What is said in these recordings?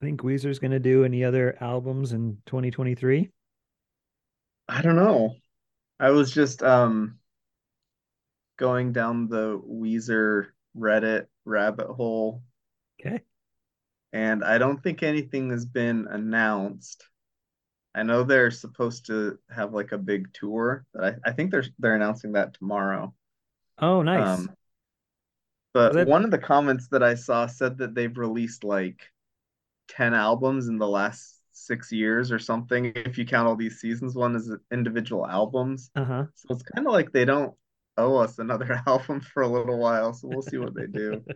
think Weezer's going to do any other albums in 2023? I don't know. I was just um going down the Weezer Reddit rabbit hole, Okay. and I don't think anything has been announced. I know they're supposed to have like a big tour, but I, I think they're they're announcing that tomorrow. Oh, nice. Um, but That- one of the comments that I saw said that they've released like 10 albums in the last six years or something, if you count all these seasons, one is individual albums. uh-huh. So it's kind of like they don't owe us another album for a little while, so we'll see what they do.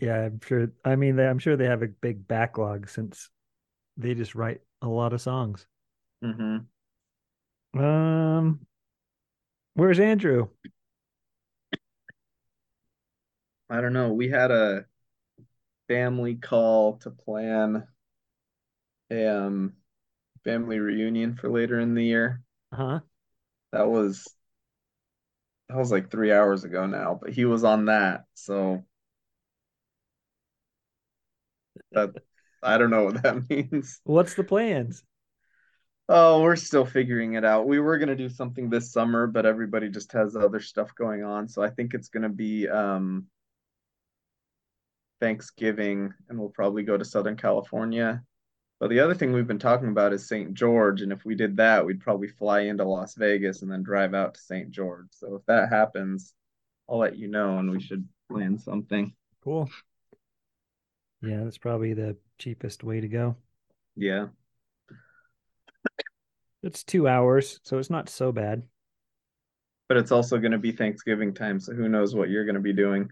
Yeah, I'm sure. I mean, they, I'm sure they have a big backlog since they just write a lot of songs. hmm Um, where's Andrew? I don't know. We had a family call to plan a um family reunion for later in the year. Huh? That was that was like three hours ago now, but he was on that, so that I don't know what that means. What's the plans? Oh, we're still figuring it out. We were gonna do something this summer, but everybody just has other stuff going on, so I think it's gonna be um Thanksgiving, and we'll probably go to Southern California. But the other thing we've been talking about is St. George, and if we did that, we'd probably fly into Las Vegas and then drive out to St. George. So if that happens, I'll let you know, and we should plan something. Cool. Yeah, that's probably the cheapest way to go. Yeah. It's two hours, so it's not so bad. But it's also going to be Thanksgiving time, so who knows what you're going to be doing.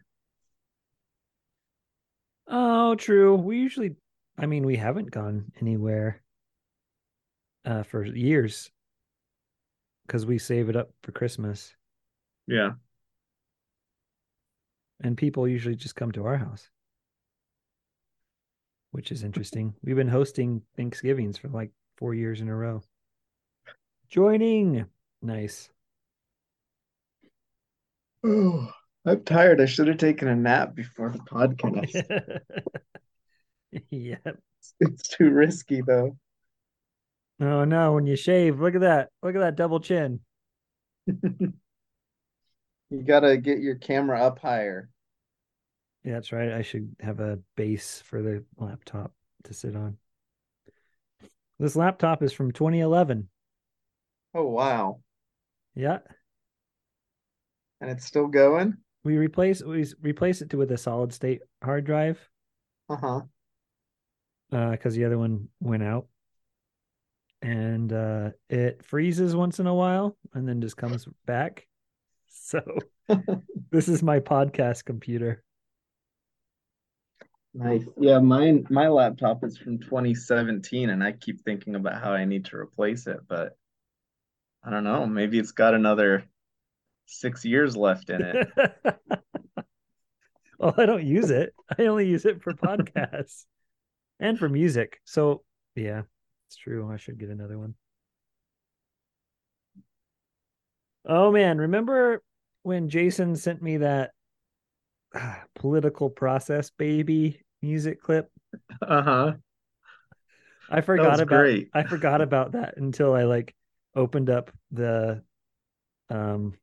Oh, true. We usually, I mean, we haven't gone anywhere uh for years because we save it up for Christmas, Yeah. and people usually just come to our house, which is interesting. We've been hosting Thanksgivings for like four years in a row. Joining. Nice. Oh, I'm tired. I should have taken a nap before the podcast. yeah. It's too risky though. Oh no, when you shave, look at that. Look at that double chin. You gotta get your camera up higher. Yeah, that's right. I should have a base for the laptop to sit on. This laptop is from 2011. Oh wow. Yeah. And it's still going? We replace we replace it to with a solid state hard drive Uh-huh. uh because the other one went out. And uh it freezes once in a while and then just comes back. So this is my podcast computer. Nice. Yeah, mine my laptop is from 2017 and I keep thinking about how I need to replace it, but I don't know, maybe it's got another six years left in it. well, I don't use it. I only use it for podcasts and for music. So yeah, it's true. I should get another one. Oh man, remember when Jason sent me that ah, political process baby music clip? Uh-huh. I forgot about great. I forgot about that until I like opened up the um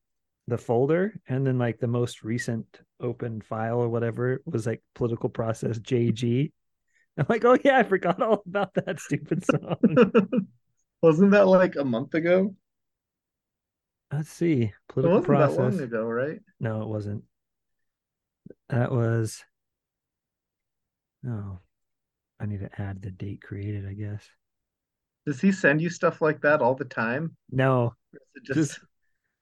the folder and then like the most recent open file or whatever was like political process JG. I'm like, oh yeah, I forgot all about that stupid song. Wasn't that like a month ago? Let's see. It Political wasn't that long process. ago, right? No, it wasn't. That was oh. I need to add the date created, I guess. Does he send you stuff like that all the time? No, Or is it just just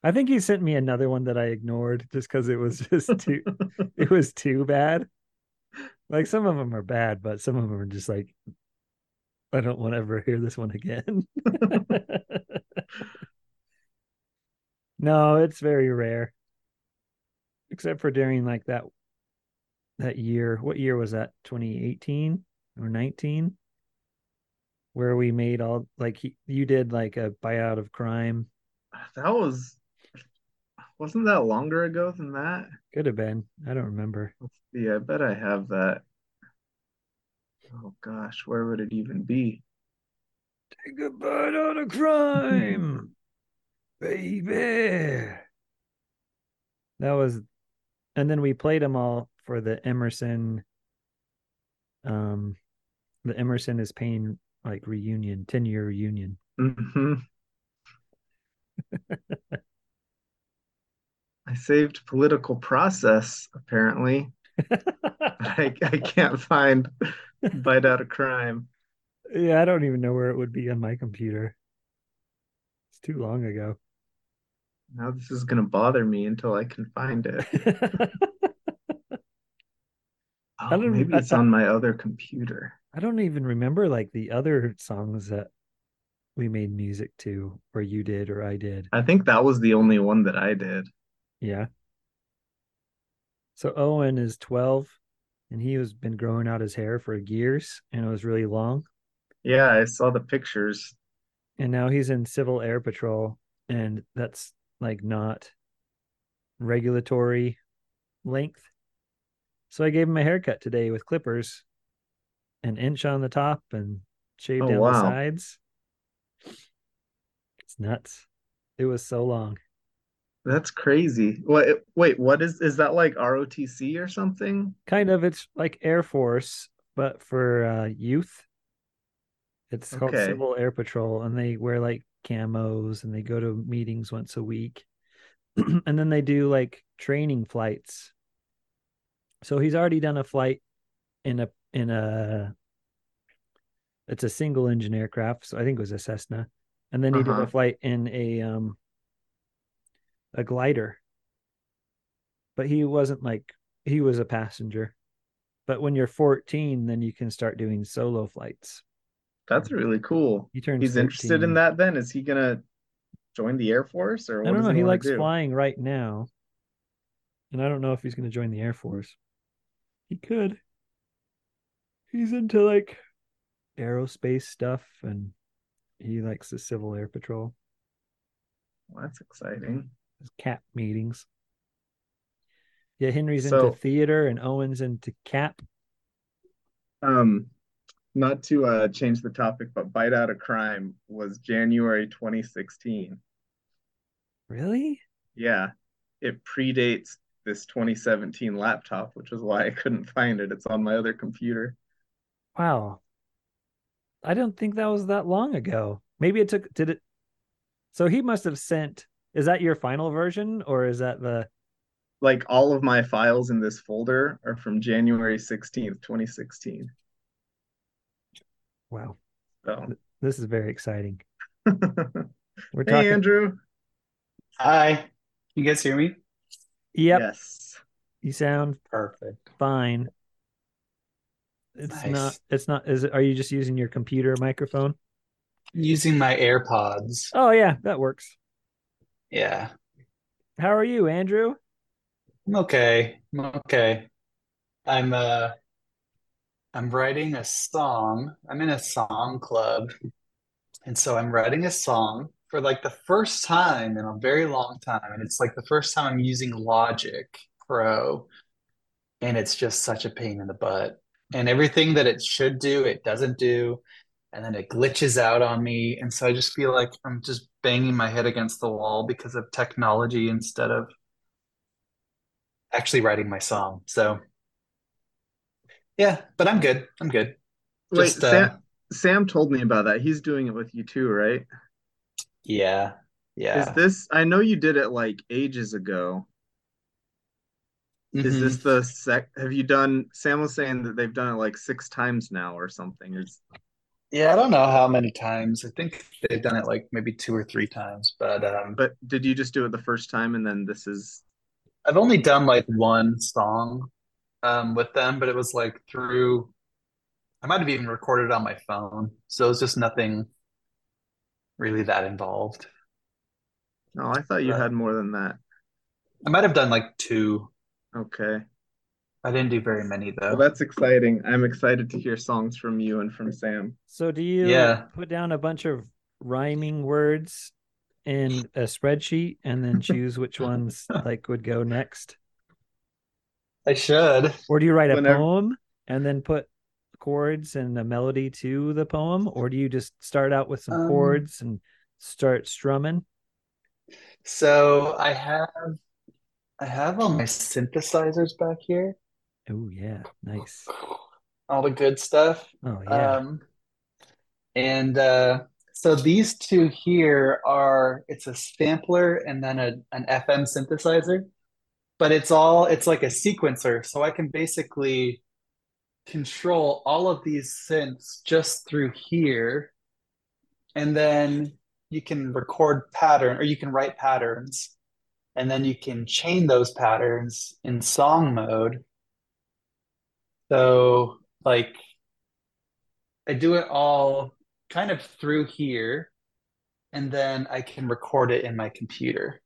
I think he sent me another one that I ignored just because it was just too it was too bad. Like some of them are bad, but some of them are just like I don't want to ever hear this one again. no, it's very rare. Except for during like that that year. What year was that? 2018 or 19? Where we made all like he, you did like a bite out of crime. that was wasn't that longer ago than that? Could have been. I don't remember. Let's see, I bet I have that. Oh gosh, where would it even be? Take a bite out of crime, baby. That was, and then we played them all for the Emerson. Um, the Emerson is paying like reunion, ten year reunion. hmm I saved political process apparently. I, I can't find bite out of crime. yeah, I don't even know where it would be on my computer. It's too long ago. Now this is gonna bother me until I can find it. I Oh, maybe it's on my other computer. I don't even remember like the other songs that we made music to, or you did, or I did. I think that was the only one that I did. Yeah. So Owen is 12 and he has been growing out his hair for years and it was really long. Yeah, I saw the pictures. And now he's in Civil Air Patrol and that's like not regulatory length. So I gave him a haircut today with clippers, an inch on the top and shaved Oh, down the sides. It's nuts. It was so long. That's crazy. What? Wait, what is is that like ROTC or something? kind of it's like air force but for uh youth it's called Okay. civil air patrol and they wear like camos and they go to meetings once a week and then they do like training flights so he's already done a flight in a in a it's a single engine aircraft so i think it was a cessna and then he did Uh-huh. a flight in a um a glider but he wasn't like he was a passenger but when you're 14 then you can start doing solo flights That's um, really cool. he turns He's interested in that then? Is he gonna join the Air Force or i don't know he wanna likes do? flying right now and i don't know if he's to join the air force he could he's into like aerospace stuff and he likes the civil air patrol Well, that's exciting. Cap meetings yeah henry's So- into theater and owen's into cap Um, not to uh change the topic, but Bite Out of Crime was January 2016. really Yeah, it predates this 2017 laptop, which is why I couldn't find it. It's on my other computer. Wow. I don't think that was that long ago. Maybe it took did it so he must have sent is that your final version or is that the Like all of my files in this folder are from January 16th, 2016. wow. So, This is very exciting. hey We're talking Andrew. Hi. You guys hear me? Yep, Yes. you sound Perfect. fine. It's Nice. not it's not is it are you just using your computer microphone? Using my AirPods. Oh yeah, that works. Yeah. How are you, Andrew? I'm okay. I'm okay. I'm uh I'm writing a song. I'm in a song club. And so I'm writing a song for like the first time in a very long time. And it's like the first time I'm using Logic Pro. And it's just such a pain in the butt. And everything that it should do, it doesn't do. And then it glitches out on me. And so I just feel like I'm just banging my head against the wall because of technology instead of actually writing my song. So yeah, but I'm good. I'm good. Wait, Just uh, Sam, Sam told me about that. He's doing it with you too, right? yeah, Yeah. Is this, I know you did it like ages ago. Is Mhm. this the sec, have you done, Sam was saying that they've done it like six times now or something. Is, Yeah, I don't know how many times. I think they've done it like maybe two or three times, but um, but did you just do it the first time and then this is, I've only done like one song um with them, but it was like through I might have even recorded on my phone. So it was just nothing really that involved. no, I thought you Right. had more than that. I might have done like two. Okay. I didn't do very many though. Well, that's exciting. I'm excited to hear songs from you and from Sam. So do you Yeah. put down a bunch of rhyming words in a spreadsheet and then choose which ones like would go next? I should. Or do you write a Whenever- poem and then put chords and a melody to the poem, or do you just start out with some Um, chords and start strumming? So I have I have all my synthesizers back here, Oh yeah, nice. all the good stuff. Oh yeah. Um, and uh, so these two here are it's a sampler and then a an FM synthesizer, but it's all it's like a sequencer, so I can basically control all of these synths just through here, and then you can record pattern or you can write patterns, and then you can chain those patterns in song mode. So like I do it all kind of through here, and then I can record it in my computer.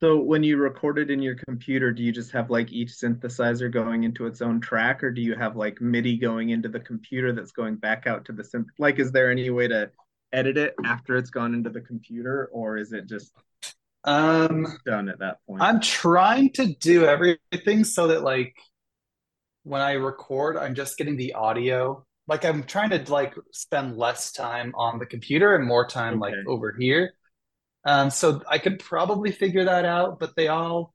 So when you record it in your computer, do you just have like each synthesizer going into its own track, or do you have like MIDI going into the computer that's going back out to the synth? Like, is there any way to edit it after it's gone into the computer, or is it just Um, done at that point? I'm trying to do everything so that like when I record, I'm just getting the audio. Like I'm trying to like spend less time on the computer and more time like over here. Um, so I could probably figure that out, but they all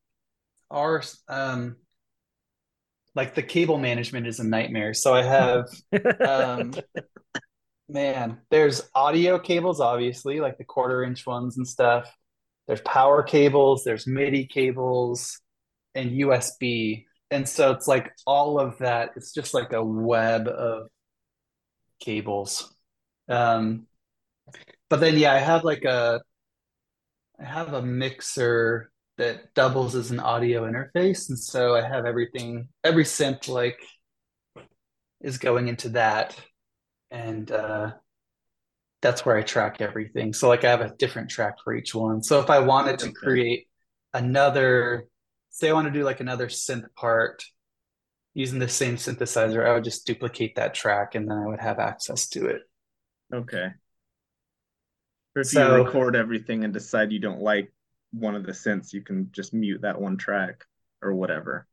are um like the cable management is a nightmare. So I have um man, there's audio cables, obviously, like the quarter inch ones and stuff. There's power cables, there's MIDI cables, and USB. And so it's like all of that, it's just like a web of cables. Um, but then yeah, I have like a I have a mixer that doubles as an audio interface, and so I have everything, every synth like is going into that, and uh, that's where I track everything. So like I have a different track for each one. So if I wanted to create another, say I want to do like another synth part using the same synthesizer, I would just duplicate that track and then I would have access to it. Okay. Or if So- you record everything and decide you don't like one of the synths, you can just mute that one track or whatever.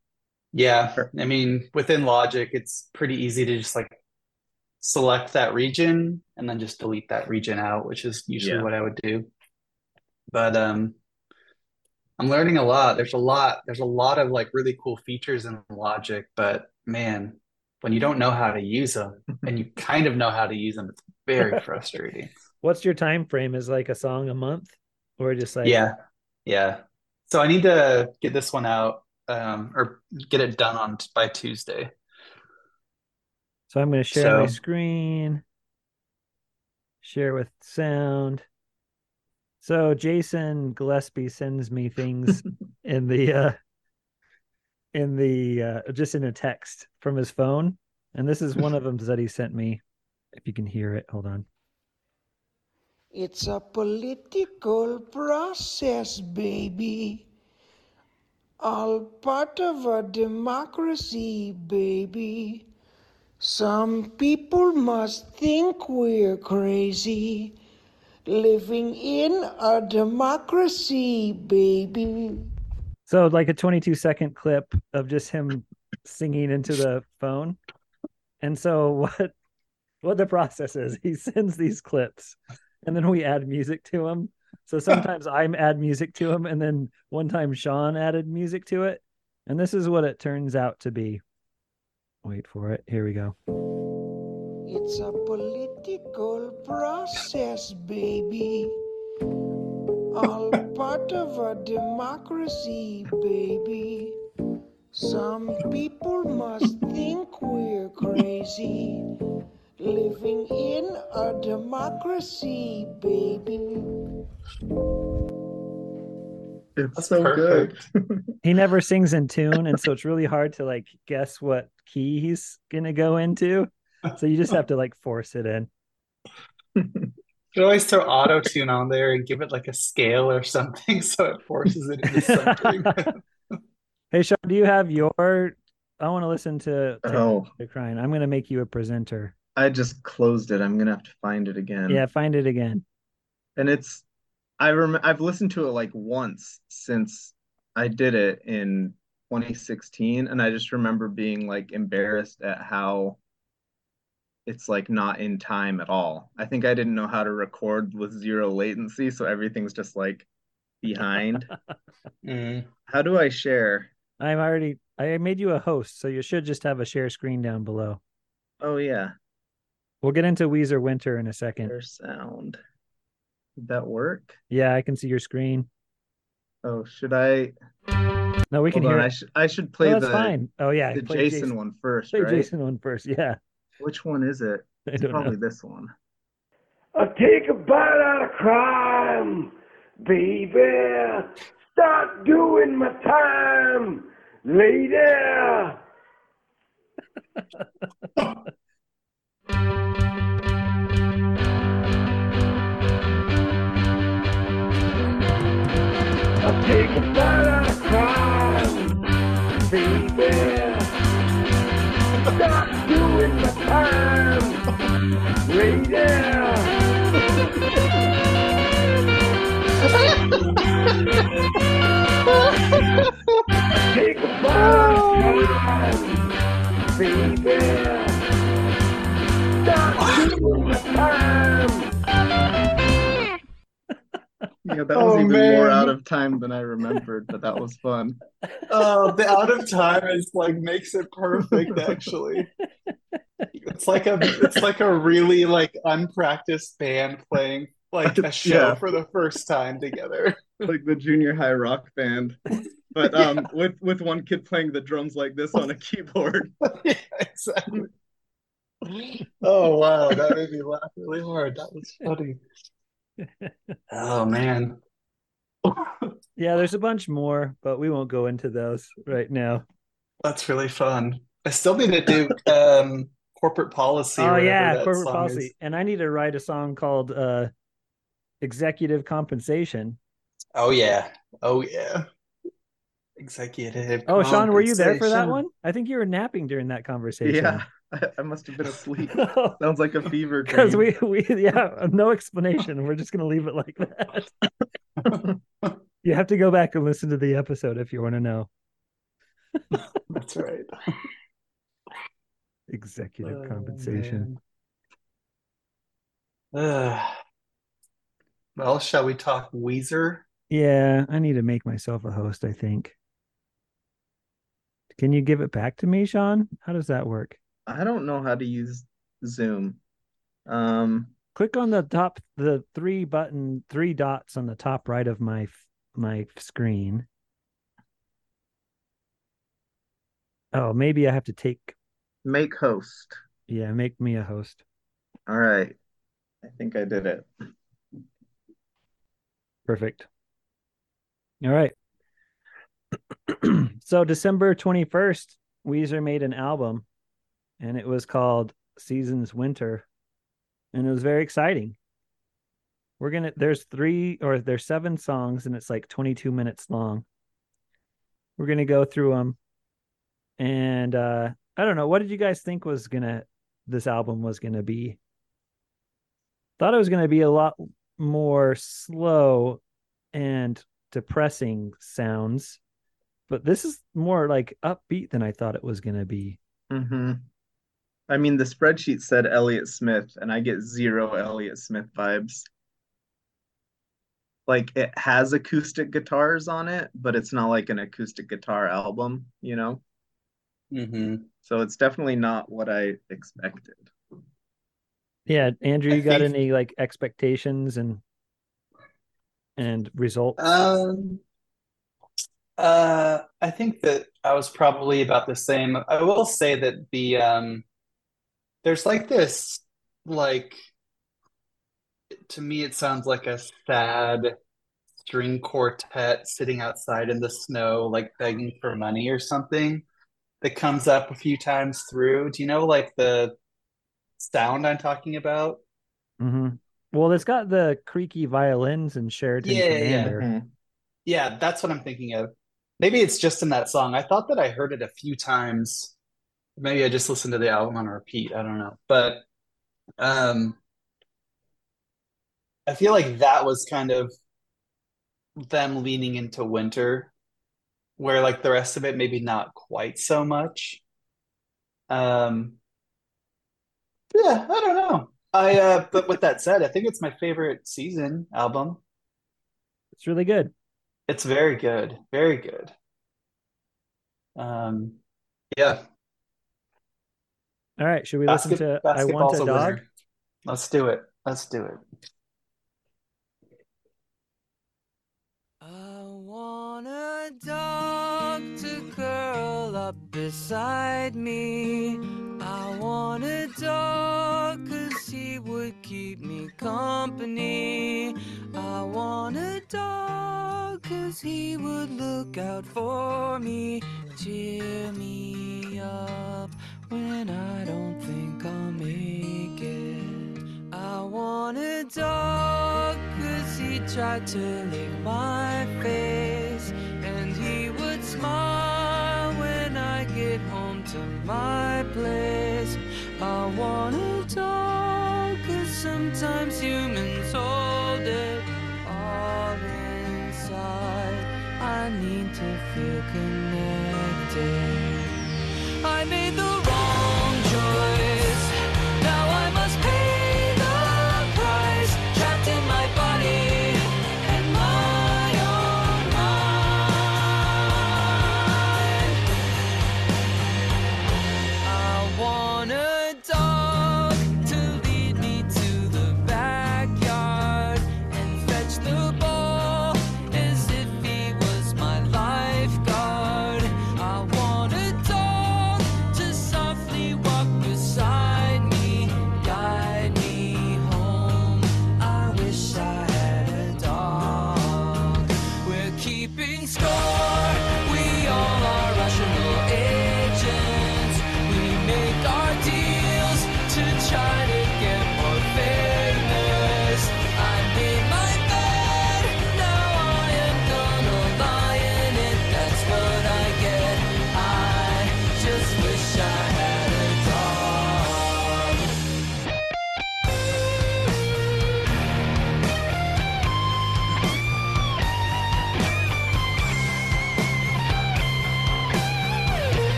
Yeah, I mean, within Logic, it's pretty easy to just like select that region and then just delete that region out, which is usually Yeah. what I would do. But um I'm learning a lot. There's a lot, there's a lot of like really cool features in Logic, but man, when you don't know how to use them and you kind of know how to use them, it's very frustrating. What's your time frame? Is like a song a month, or just like Yeah, yeah. So I need to get this one out um or get it done on by Tuesday. So I'm going to share my screen, share with sound. So Jason Gillespie sends me things in the uh in the uh just in a text from his phone, and this is one of them that he sent me. If you can hear it, hold on. It's a political process, baby. All part of a democracy, baby. Some people must think we're crazy. Living in a democracy, baby. So like a 22 second clip of just him singing into the phone. And so what what the process is, he sends these clips and then we add music to them. So sometimes I'm add music to them and then one time Sean added music to it. And this is what it turns out to be. Wait for it. Here we go. It's a political process, baby. All part of a democracy, baby. Some people must think we're crazy. Living in a democracy, baby. It's That's so good. He never sings in tune, and so it's really hard to like guess what key he's gonna go into. So you just have to like force it in. You always throw auto tune on there and give it like a scale or something so it forces it into something. Hey Sean, do you have your I want to listen to, to Oh, You're crying. I'm gonna make you a presenter. I just closed it. I'm gonna have to find it again. Yeah, find it again. And it's I rem I've listened to it like once since I did it in 2016, and I just remember being like embarrassed at how it's like not in time at all. I think I didn't know how to record with zero latency, so everything's just like behind. Mm. How do I share? I'm already I made you a host, so you should just have a share screen down below. Oh yeah, We'll get into Weezer Winter in a second. share sound. Did that work? Yeah, I can see your screen. Oh, should I? No, we can on, hear I it. should I should No, play that's the fine. Oh yeah, the play Jason, one first, Play right? Jason one first. Yeah, Which one is it? I It's probably know. this one. I take a bite out of crime, baby. Start doing my time, lady. I take a bite out of crime, baby. Start time, lady. Take a bite, baby. Start doing my time. Yeah, that Oh, was even more out of time than I remembered, but that was fun. Oh, the out of time is like makes it perfect actually. It's like a it's like a really like unpracticed band playing like a show Yeah. for the first time together. Like the junior high rock band. But um with with one kid playing the drums like this on a keyboard. Yeah, exactly. Oh wow, that made me laugh really hard. That was funny. Oh man. Yeah, there's a bunch more, but we won't go into those right now. That's really fun. I still need to do um corporate policy oh yeah, corporate policy. is. And I need to write a song called uh Executive Compensation. Oh yeah. Oh yeah. Executive. Oh, Sean, were you there for that one? I think you were napping during that conversation. Yeah. I, I must have been asleep. Sounds like a fever Because we we yeah, no explanation. We're just gonna leave it like that. you have to go back and listen to the episode if you want to know. That's right. Executive Oh, compensation. Ugh. well, shall we talk Weezer? Yeah, I need to make myself a host, I think. Can you give it back to me, Sean? How does that work? I don't know how to use Zoom. Um Click on the top the three button three dots on the top right of my my screen. Oh, maybe I have to take make host. yeah, make me a host. All right. I think I did it. Perfect. All right. so December 21st, Weezer made an album and it was called Seasons Winter. And it was very exciting. We're going to there's 3 or there's 7 songs and it's like 22 minutes long. We're going to go through them. And uh I don't know, what did you guys think was to this album was to be? Thought it was to be a lot more slow and depressing sounds, but this is more like upbeat than I thought it was to be. hmm I mean, the spreadsheet said Elliott Smith, and I get zero Elliott Smith vibes. Like it has acoustic guitars on it, but it's not like an acoustic guitar album, you know? Mm-hmm. So it's definitely not what I expected. Yeah, Andrew, I you got think- any like expectations and and results? Um, uh, I think that I was probably about the same. I will say that the um, there's like this, like, to me, it sounds like a sad string quartet sitting outside in the snow, like begging for money or something that comes up a few times through. Do you know like the sound I'm talking about? hmm Well, it's got the creaky violins and Sheraton Yeah, yeah, yeah. Commander. Mhm. Yeah, that's what I'm thinking of. Maybe it's just in that song. I thought that I heard it a few times. Maybe I just listened to the album on repeat. I don't know. But um I feel like that was kind of them leaning into winter, where like the rest of it maybe not quite so much. Um Yeah, I don't know. I uh but with that said, I think it's my favorite season album. It's really good. It's very good. Very good. Um yeah. All right, should we listen Basket, to I Want a Dog? winner. Let's do it. Let's do it. I a dog to curl up beside me. I want a dog cause he would keep me company. I want a dog cause he would look out for me, cheer me up when I don't think I'll make it. I want a dog cause he tried to lick my face Home to my place. I wanna dog cause sometimes humans hold it all inside. I need to feel connected. I made the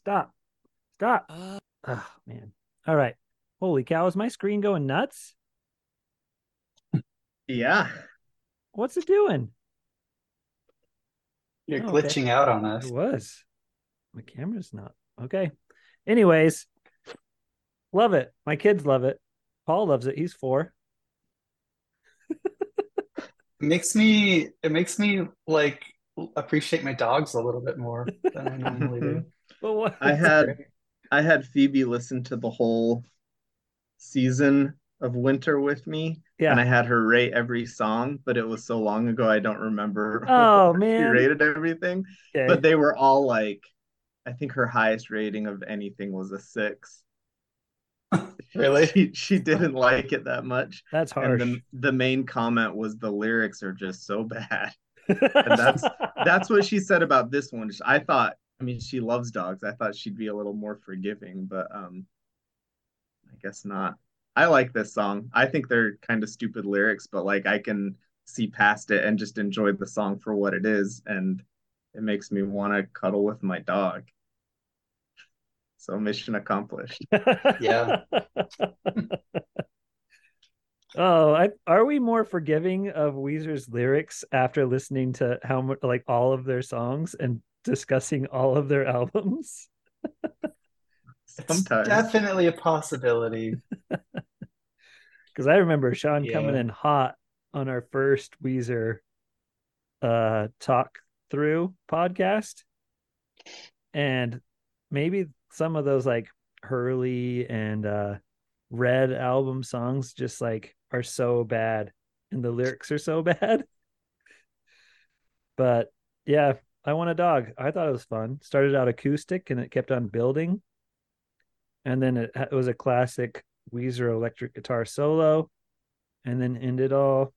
stop. Stop. Uh, Oh man. All right. Holy cow, is my screen going nuts? Yeah. What's it doing? You're Oh, okay. glitching out on us. It was. My camera's not. Okay. Anyways, love it. My kids love it. Paul loves it. He's four. makes me it makes me like appreciate my dogs a little bit more than I normally do. But what? I had I had Phoebe listen to the whole season of Winter with me, yeah. and I had her rate every song, but it was so long ago I don't remember Oh, what she man. rated everything. Okay. But they were all like, I think her highest rating of anything was a six. Really? She she didn't like it that much. That's And harsh. the the main comment was the lyrics are just so bad. that's- That's what she said about this one. I thought, I mean, she loves dogs. I thought she'd be a little more forgiving, but um, I guess not. I like this song. I think they're kind of stupid lyrics, but like I can see past it and just enjoy the song for what it is, and it makes me want to cuddle with my dog. So mission accomplished. Yeah. Oh, I, are we more forgiving of Weezer's lyrics after listening to how much, like all of their songs and discussing all of their albums? It's definitely a possibility. Because I remember Sean coming in hot on our first Weezer uh talk through podcast. And maybe some of those like Hurley and uh Red album songs just like are so bad and the lyrics are so bad. But yeah, I want a dog. I thought it was fun. Started out acoustic and it kept on building. And then it, it was a classic Weezer electric guitar solo and then ended all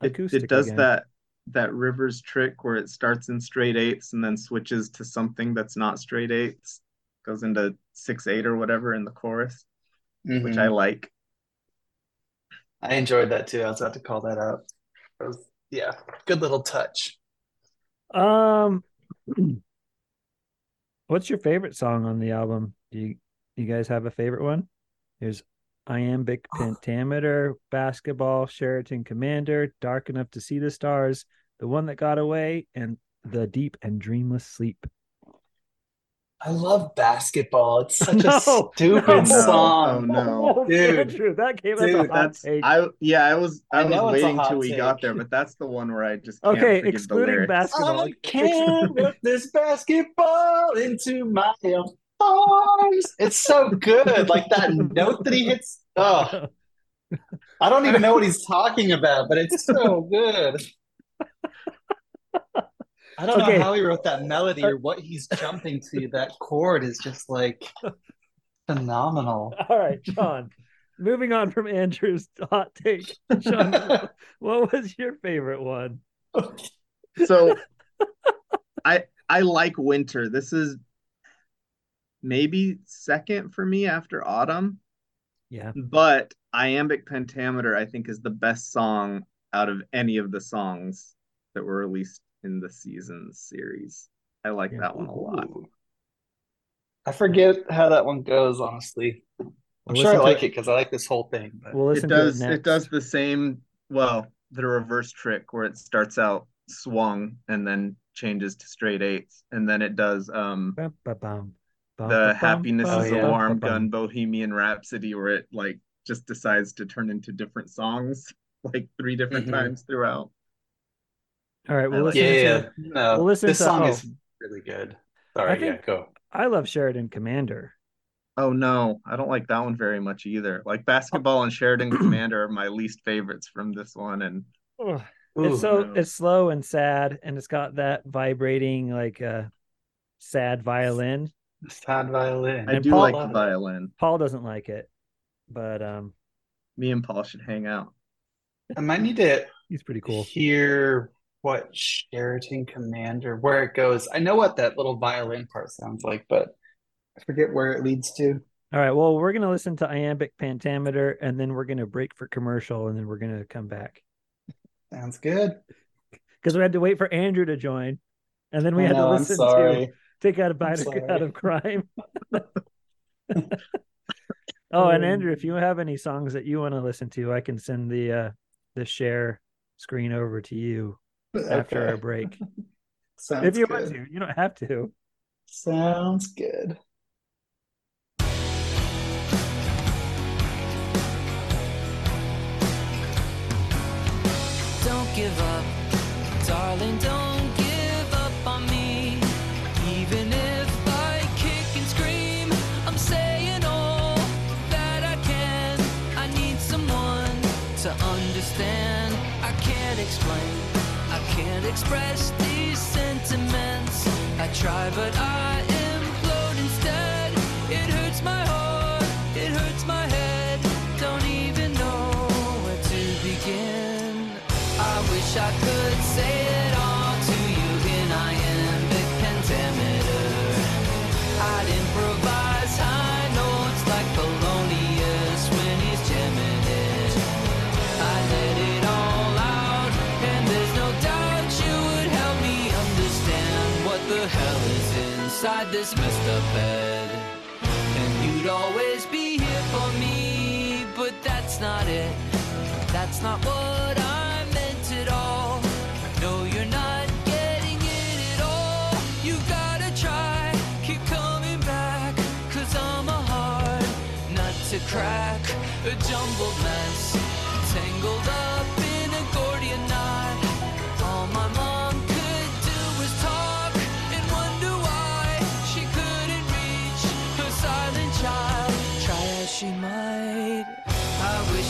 acoustic it does again. that that Rivers trick where it starts in straight eights and then switches to something that's not straight eights, goes into six eight or whatever in the chorus, which I Mhm. like. I enjoyed that too. I was about to call that out. It was, yeah, good little touch. Um, what's your favorite song on the album? Do you you guys have a favorite one? There's Iambic Pentameter, Basketball, Sheraton Commander, Dark Enough to See the Stars, The One That Got Away, and The Deep and Dreamless Sleep. I love basketball. It's such No, a stupid no. song. Oh, no. Oh, Dude. Andrew, that came as a hot That's take. I yeah, I was I, I was waiting hot till we got there, but that's the one where I just can't Okay, forgive the excluding basketball. I can't put this basketball into my arms. It's so good. Like that note that he hits. Oh, I don't even know what he's talking about, but it's so good. I don't Okay. know how he wrote that melody or what he's jumping to. That chord is just like phenomenal. All right, Sean. Moving on from Andrew's hot take. Sean, what was your favorite one? So I I like winter. This is maybe second for me after autumn, Yeah. but Iambic Pentameter I think is the best song out of any of the songs that were released in the season series. I like Yeah. that one a lot. I forget how that one goes, honestly. I'm We'll sure I like it- it because I like this whole thing. But We'll It does it it does the same well, the reverse trick where it starts out swung and then changes to straight eights and then it does um Bum, ba, bum, bum, the ba, bum, happiness bum, is Oh, a warm ba, bum. gun bohemian rhapsody where it like just decides to turn into different songs like three different Mhm. times throughout All right, we'll listen yeah, to. no, we'll listen this to- song oh. is really good. Sorry, I think- yeah, go. I love Sheraton Commander. oh no i don't like that one very much either like basketball and sheraton commander are my least favorites from this one and Ugh. Ooh, it's so no. it's slow and sad, and it's got that vibrating like uh sad violin. sad violin. i And do Paul- like the violin Paul doesn't like it, but um, me and paul should hang out I might need to he's pretty cool. hear what Sheraton Commander, where it goes. I know what that little violin part sounds like, but I forget where it leads to. All right, well, we're gonna listen to Iambic Pentameter, and then we're gonna break for commercial, and then we're gonna come back Sounds good. because we had to wait for Andrew to join, and then we I had to know, I'm listen to take out a bite of, out of crime. oh, and Um, Andrew, if you have any songs that you want to listen to, I can send the uh the share screen over to you after our break. Sounds if you good. want to, you don't have to. Sounds good. Don't give up, darling, don't give up on me. Even if I kick and scream, I'm saying all that I can. I need someone to understand. I can't explain, I can't express these sentiments. I try, but I implode instead. It hurts my heart, it hurts my head. Don't even know where to begin. I wish I could inside this messed up bed And you'd always be here for me, but that's not it. That's not what I meant at all. No, you're not getting it at all. You gotta try, keep coming back. Cause I'm a hard nut to crack. A jumbled mess,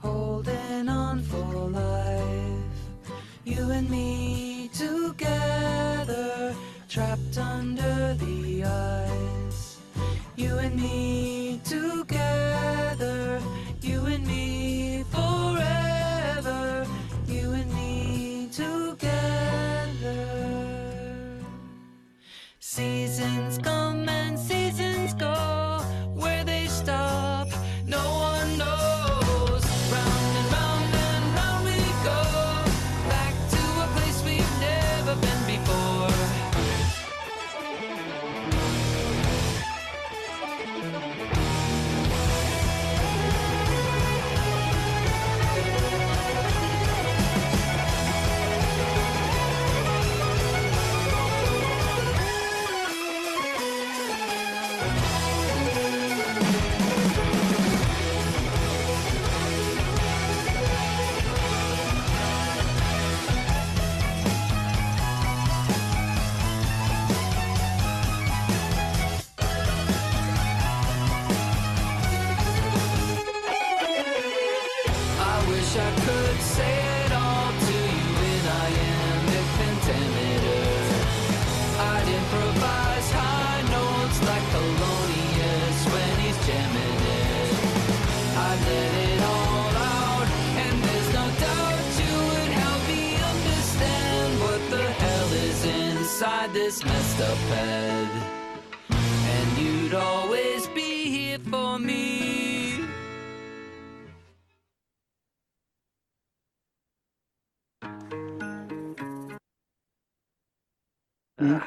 holding on for life. You and me together, trapped under the ice. You and me together, you and me forever. You and me together. Seasons come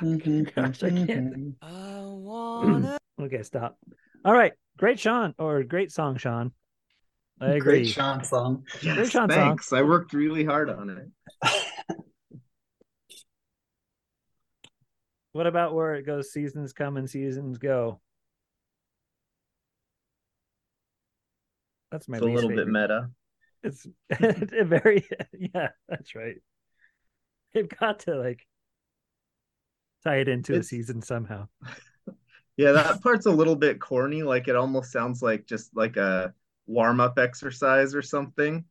Ah, gosh, I can't. I wanna. Okay, stop. All right, great Sean or great song, Sean. I agree. Great Sean song. Yes, Sean song. thanks. I worked really hard on it. What about where it goes? Seasons come and seasons go. That's my It's a least little bit meta. It's a very yeah, that's right. They've got to like tie it into a It's- season somehow. Yeah, that part's a little bit corny. Like it almost sounds like just like a warm-up exercise or something.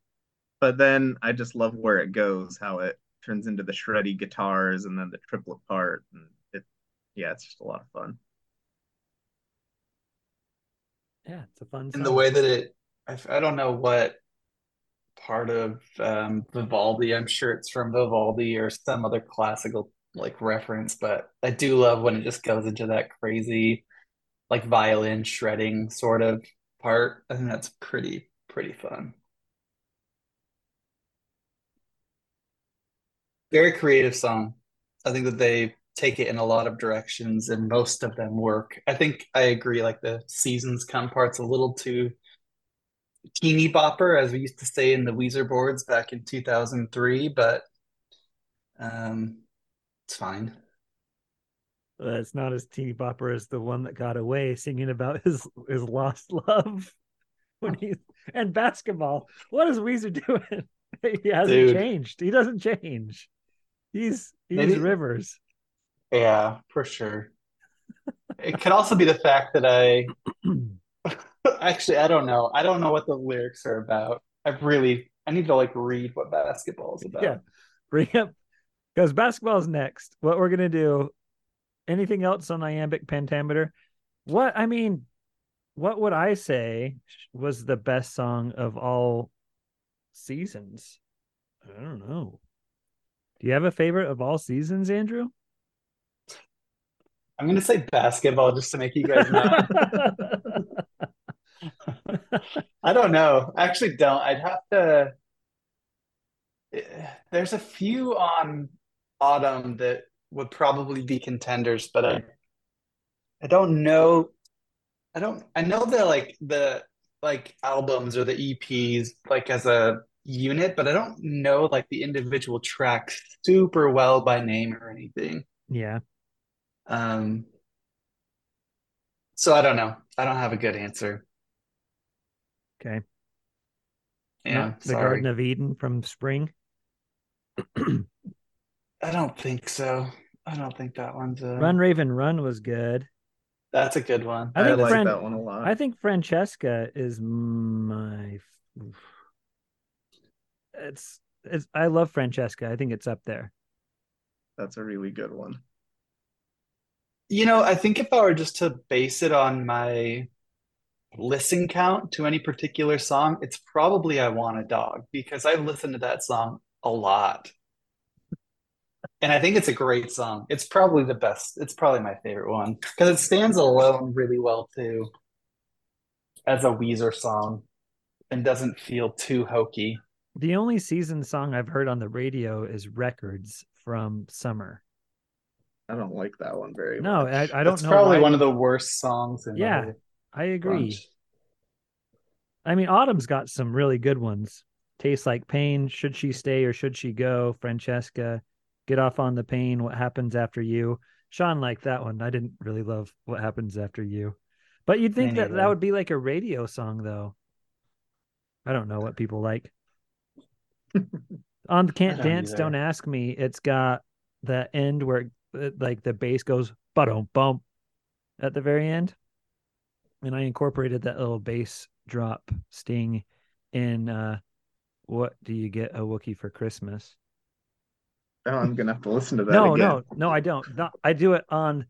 But then I just love where it goes, how it turns into the shreddy guitars and then the triplet part. And it, yeah, it's just a lot of fun. Yeah, it's a fun song. And the way that it, I, I don't know what part of um, Vivaldi, I'm sure it's from Vivaldi or some other classical like reference, but I do love when it just goes into that crazy like violin shredding sort of part. I think that's pretty, pretty fun. Very creative song. I think that they take it in a lot of directions and most of them work. I think I agree, like the seasons come part's a little too teeny bopper, as we used to say in the Weezer boards back in 2003, but um, it's fine. It's not as teeny bopper as the one that got away singing about his his lost love when he's and basketball. What is Weezer doing? he hasn't Dude. changed. He doesn't change. He's he's Maybe- Rivers. Yeah, for sure. It could also be the fact that I actually I don't know. I don't know what the lyrics are about. I really I need to like read what basketball is about. Yeah. Bring up because basketball is next. What we're gonna do? Anything else on iambic pentameter? What I mean, what would I say was the best song of all seasons? I don't know. Do you have a favorite of all seasons, Andrew? I'm gonna say basketball just to make you guys mad. I don't know. I actually don't. I'd have to. eh, There's a few on Autumn that would probably be contenders, but I I don't know. I don't I know the like the like albums or the EPs like as a unit, but I don't know like the individual tracks super well by name or anything. yeah. Um so I don't know. I don't have a good answer. Okay. Yeah, Not the sorry. Garden of Eden from Spring. I don't think so. I don't think that one's a. Run Raven Run was good. That's a good one. I I, think like Fran- that one a lot. I think Francesca is my. It's it's. I love Francesca. I think it's up there. That's a really good one. You know, I think if I were just to base it on my listen count to any particular song, it's probably I Want a Dog because I've listened to that song a lot. And I think it's a great song. It's probably the best. It's probably my favorite one because it stands alone really well too as a Weezer song and doesn't feel too hokey. The only season song I've heard on the radio is Records from Summer. I don't like that one very No, much. I, I don't That's know. probably why- one of the worst songs in Yeah, I agree. bunch. I mean, Autumn's got some really good ones. Tastes like pain. Should she stay or should she go? Francesca, get off on the pain. What happens after you? Sean liked that one. I didn't really love what happens after you, but you'd think that that would be like a radio song, though. I don't know what people like. On the Can't don't Dance, either. Don't Ask Me, it's got the end where uh, like the bass goes ba bump at the very end. And I incorporated that little bass drop sting in uh what do you get a Wookiee for Christmas? Oh, I'm gonna have to listen to that No, again. no, no, I don't. No, I do it on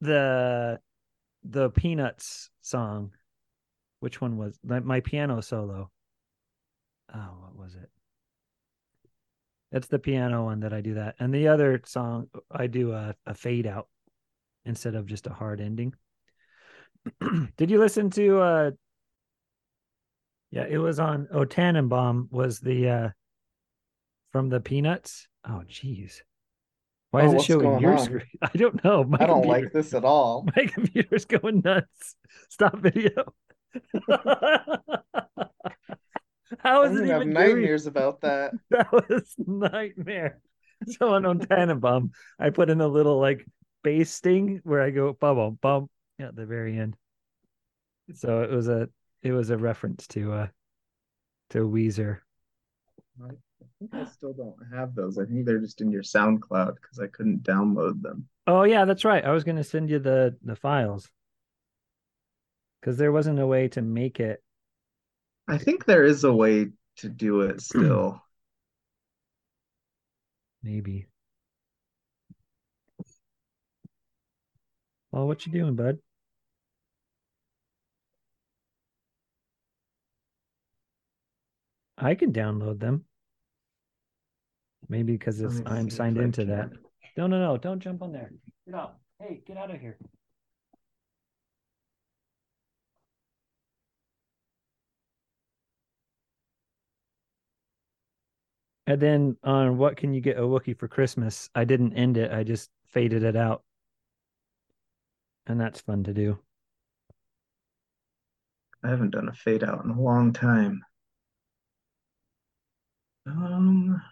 the the Peanuts song. Which one was my, my piano solo? Oh, what was it? That's the piano one that I do that. And the other song I do a, a fade out instead of just a hard ending. Did you listen to uh yeah, it was on Oh Tannenbaum was the uh from the Peanuts. Oh geez. Why Oh, is it showing your on? screen? I don't know. My I don't computer, like this at all. my computer's going nuts. Stop video. How is I'm it gonna have even doing? nightmares about that. That was nightmare. So on Tannenbaum, I put in a little like bass sting where I go bum bum bum at the very end. So it was a it was a reference to uh to Weezer. Think I still don't have those. I think they're just in your SoundCloud because I couldn't download them. Oh yeah, that's right. I was gonna send you the the files because there wasn't a way to make it. I think there is a way to do it still. Maybe. Well, what you doing, bud? I can download them. Maybe because it's I'm signed into that. No, no, no! Don't jump on there. Get out! Hey, get out of here! And then on what can you get a Wookiee for Christmas? I didn't end it. I just faded it out. And that's fun to do. I haven't done a fade out in a long time. Um,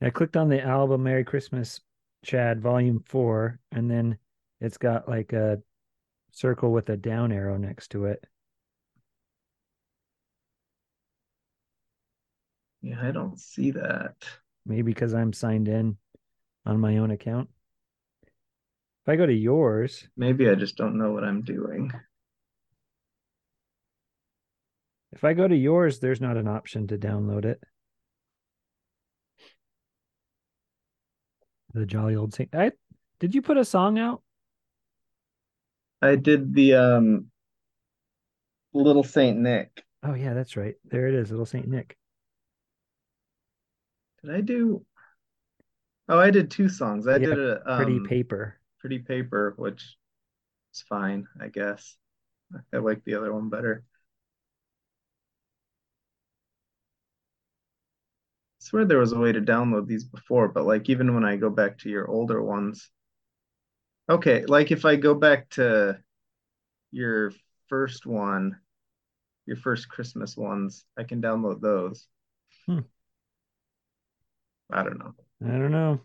I clicked on the album Merry Christmas Chad Volume 4 and then it's got like a circle with a down arrow next to it. yeah, I don't see that. Maybe because I'm signed in on my own account. If I go to yours, Maybe I just don't know what I'm doing. if I go to yours, there's not an option to download it. The jolly old saint. I did you put a song out? I did the um Little Saint Nick. Oh yeah, that's right. There it is, Little Saint Nick. Did I do? Oh, I did two songs. I Yeah, did a Pretty um, paper. Pretty Paper, which is fine, I guess. I like the other one better. Swear there was a way to download these before, but like even when I go back to your older ones. Okay, like if I go back to your first one, your first Christmas ones, I can download those. Hmm. I don't know. I don't know.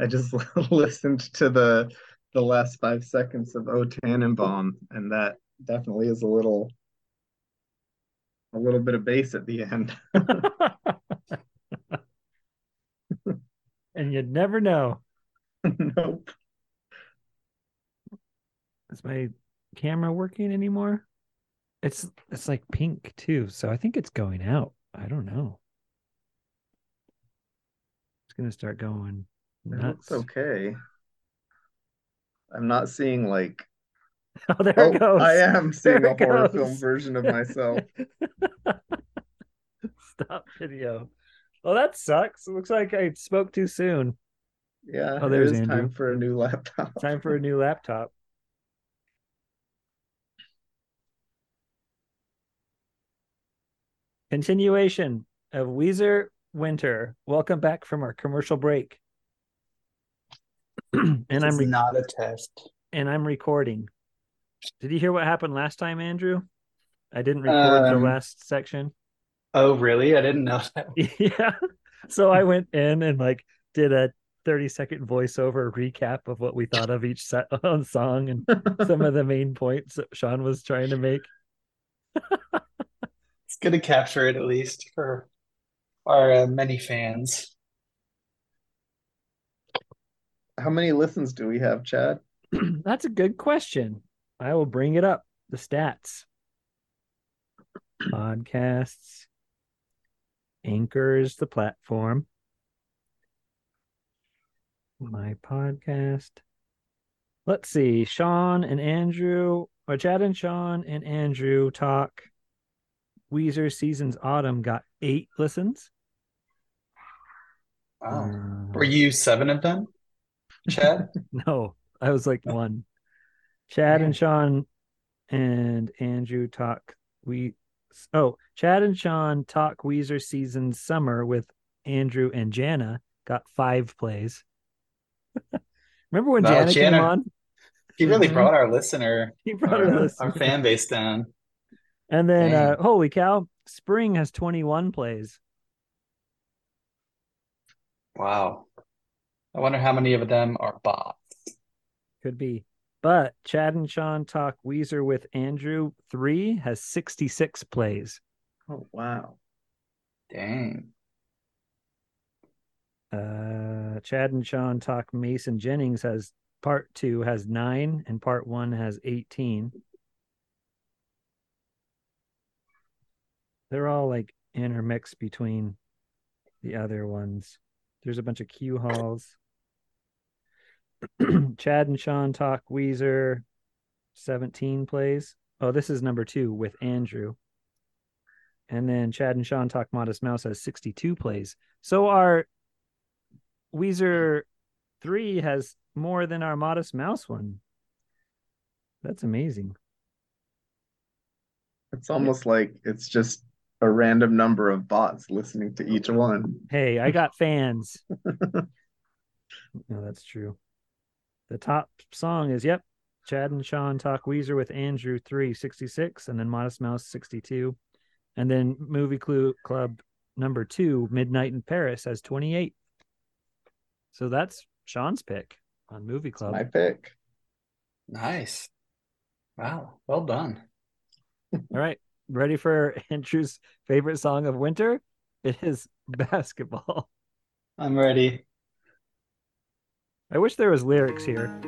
I just listened to the the last five seconds of O Tannenbaum, and that definitely is a little a little bit of bass at the end. and you'd never know. nope. Is my camera working anymore? It's it's like pink too, so I think it's going out. I don't know. It's gonna start going nuts. looks okay. I'm not seeing like Oh, there oh, it goes. I am seeing There a horror goes. film version of myself. Stop video. Well, that sucks. It looks like I spoke too soon. Yeah, Oh, there's is Andrew. time for a new laptop. Time for a new laptop. Continuation of Weezer Winter. Welcome back from our commercial break. and This I'm re- not a test. and I'm recording. Did you hear what happened last time, Andrew? I didn't record the Um, last section. Oh, really? I didn't know that. yeah. So I went in and like did a 30 second voiceover recap of what we thought of each set on song and some of the main points that Sean was trying to make. It's good to capture it at least for our uh, many fans. How many listens do we have, Chad? That's a good question. I will bring it up. The stats. Podcasts. Anchor is the platform. My podcast. Let's see. Sean and Andrew, or Chad and Sean and Andrew talk. Weezer Seasons Autumn got eight listens. Wow. Uh, Were you seven of them, Chad? No, I was like one. Chad and Sean and Andrew talk. We oh, Chad and Sean talk Weezer season summer with Andrew and Jana got five plays. Remember when Wow, Jana, came on? He really Mhm. brought our listener, He brought our, her our listener. fan base down. And then uh, holy cow, Spring has 21 plays. Wow. I wonder how many of them are bots. Could be. But Chad and Sean talk Weezer with Andrew 3 has 66 plays. Oh wow. Dang. Uh, Chad and Sean talk Mason Jennings has part two has nine and part one has 18. They're all like intermixed between the other ones. There's a bunch of Q halls. Chad and Sean talk Weezer 17 plays. Oh, this is number two with Andrew. And then Chad and Sean talk Modest Mouse has 62 plays. So our Weezer 3 has more than our Modest Mouse one. That's amazing. It's almost like it's just a random number of bots listening to each one. Hey, I got fans. no, that's true. The top song is yep. Chad and Sean talk Weezer with Andrew 366 and then Modest Mouse 62. And then Movie Clue Club number 2 Midnight in Paris has 28. So that's Sean's pick on Movie It's Club. my pick. Nice. Wow. Well done. All right. Ready for Andrew's favorite song of winter? It is basketball. I'm ready. I wish there was lyrics here.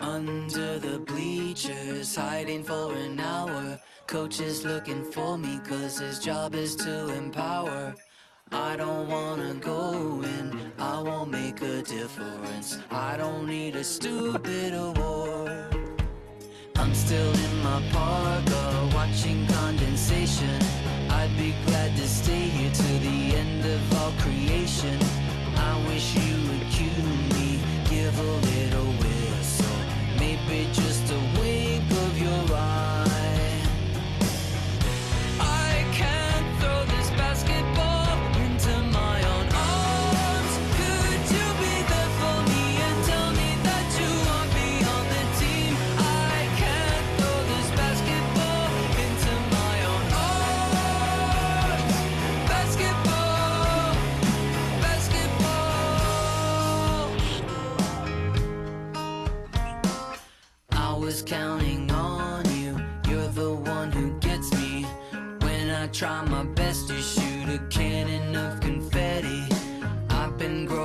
Under the bleachers, hiding for an hour. Coach is looking for me, cause his job is to empower. I don't wanna go in, I won't make a difference. I don't need a stupid award. I'm still in my parka, watching condensation. I'd be glad to stay here to the end of all creation. Try my best to shoot a cannon of confetti. I've been growing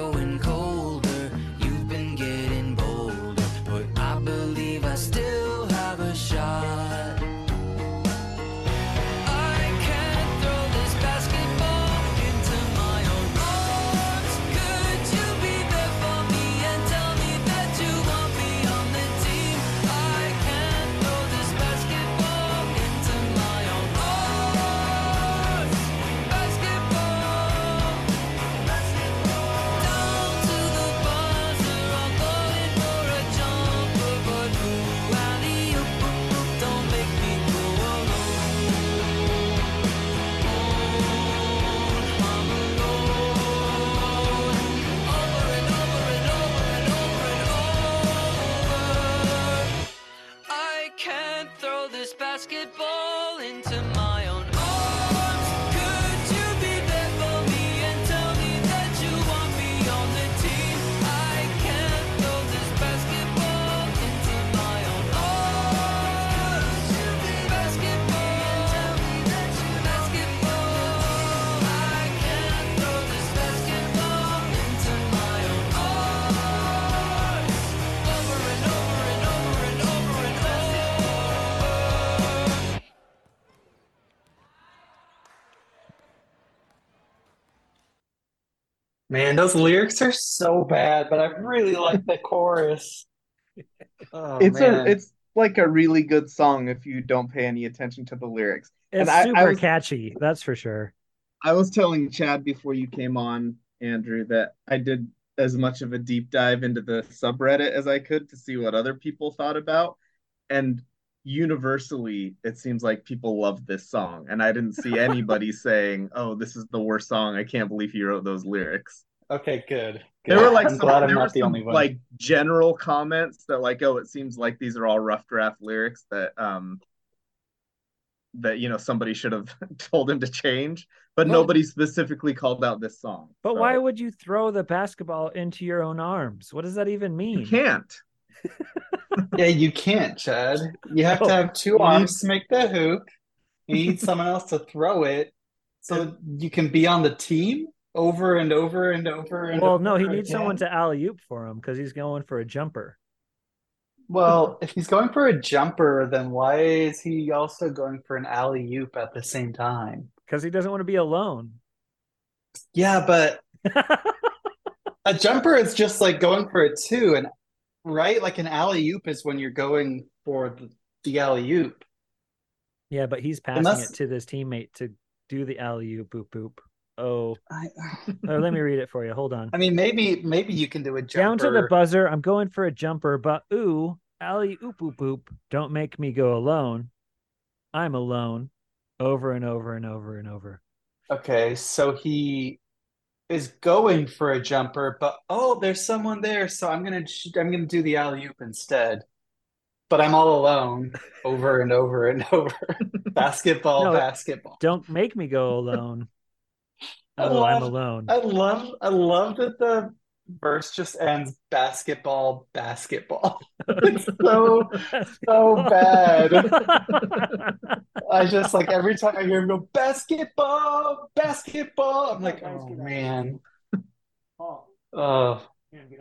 Man, those lyrics are so bad, but I really like the chorus. Oh, it's man. a it's like a really good song if you don't pay any attention to the lyrics. It's And I- I super was- catchy, that's for sure. I was telling Chad before you came on, Andrew, that I did as much of a deep dive into the subreddit as I could to see what other people thought about. And universally, it seems like people love this song. And I didn't see anybody saying, oh, this is the worst song. I can't believe he wrote those lyrics. Okay, good. There good. were like I'm some, glad I'm there were not the some, only one. like general comments that like, oh, it seems like these are all rough draft lyrics that um that you know somebody should have told him to change, but Well- nobody specifically called out this song. But So, why would you throw the basketball into your own arms? What does that even mean? you can't? Yeah, you can't, Chad. You have No. to have two arms to make the hoop. You need someone else to throw it so you can be on the team over and over and over and Well, over no, he needs again. someone to alley oop for him because he's going for a jumper. Well, if he's going for a jumper, then why is he also going for an alley oop at the same time? Because he doesn't want to be alone. Yeah, but a jumper is just like going for it too, and right, like an alley oop is when you're going for the, the alley oop. yeah, but he's passing Unless- it to this teammate to do the alley oop boop boop. Oh, I, oh, let me read it for you. Hold on. I mean, maybe maybe you can do a jumper. Down to the buzzer. I'm going for a jumper, but ooh, alley oop oop boop. Don't make me go alone. I'm alone. Over and over and over and over. Okay, so he is going for a jumper, but oh, there's someone there, so I'm gonna I'm gonna do the alley oop instead. But I'm all alone, over and over and over. Basketball, No, basketball. Don't make me go alone. I Oh, I'm alone. I love I love that the verse just ends basketball, basketball. It's so so bad. I just like every time I hear him go basketball, basketball, I'm like, oh man. Oh, oh,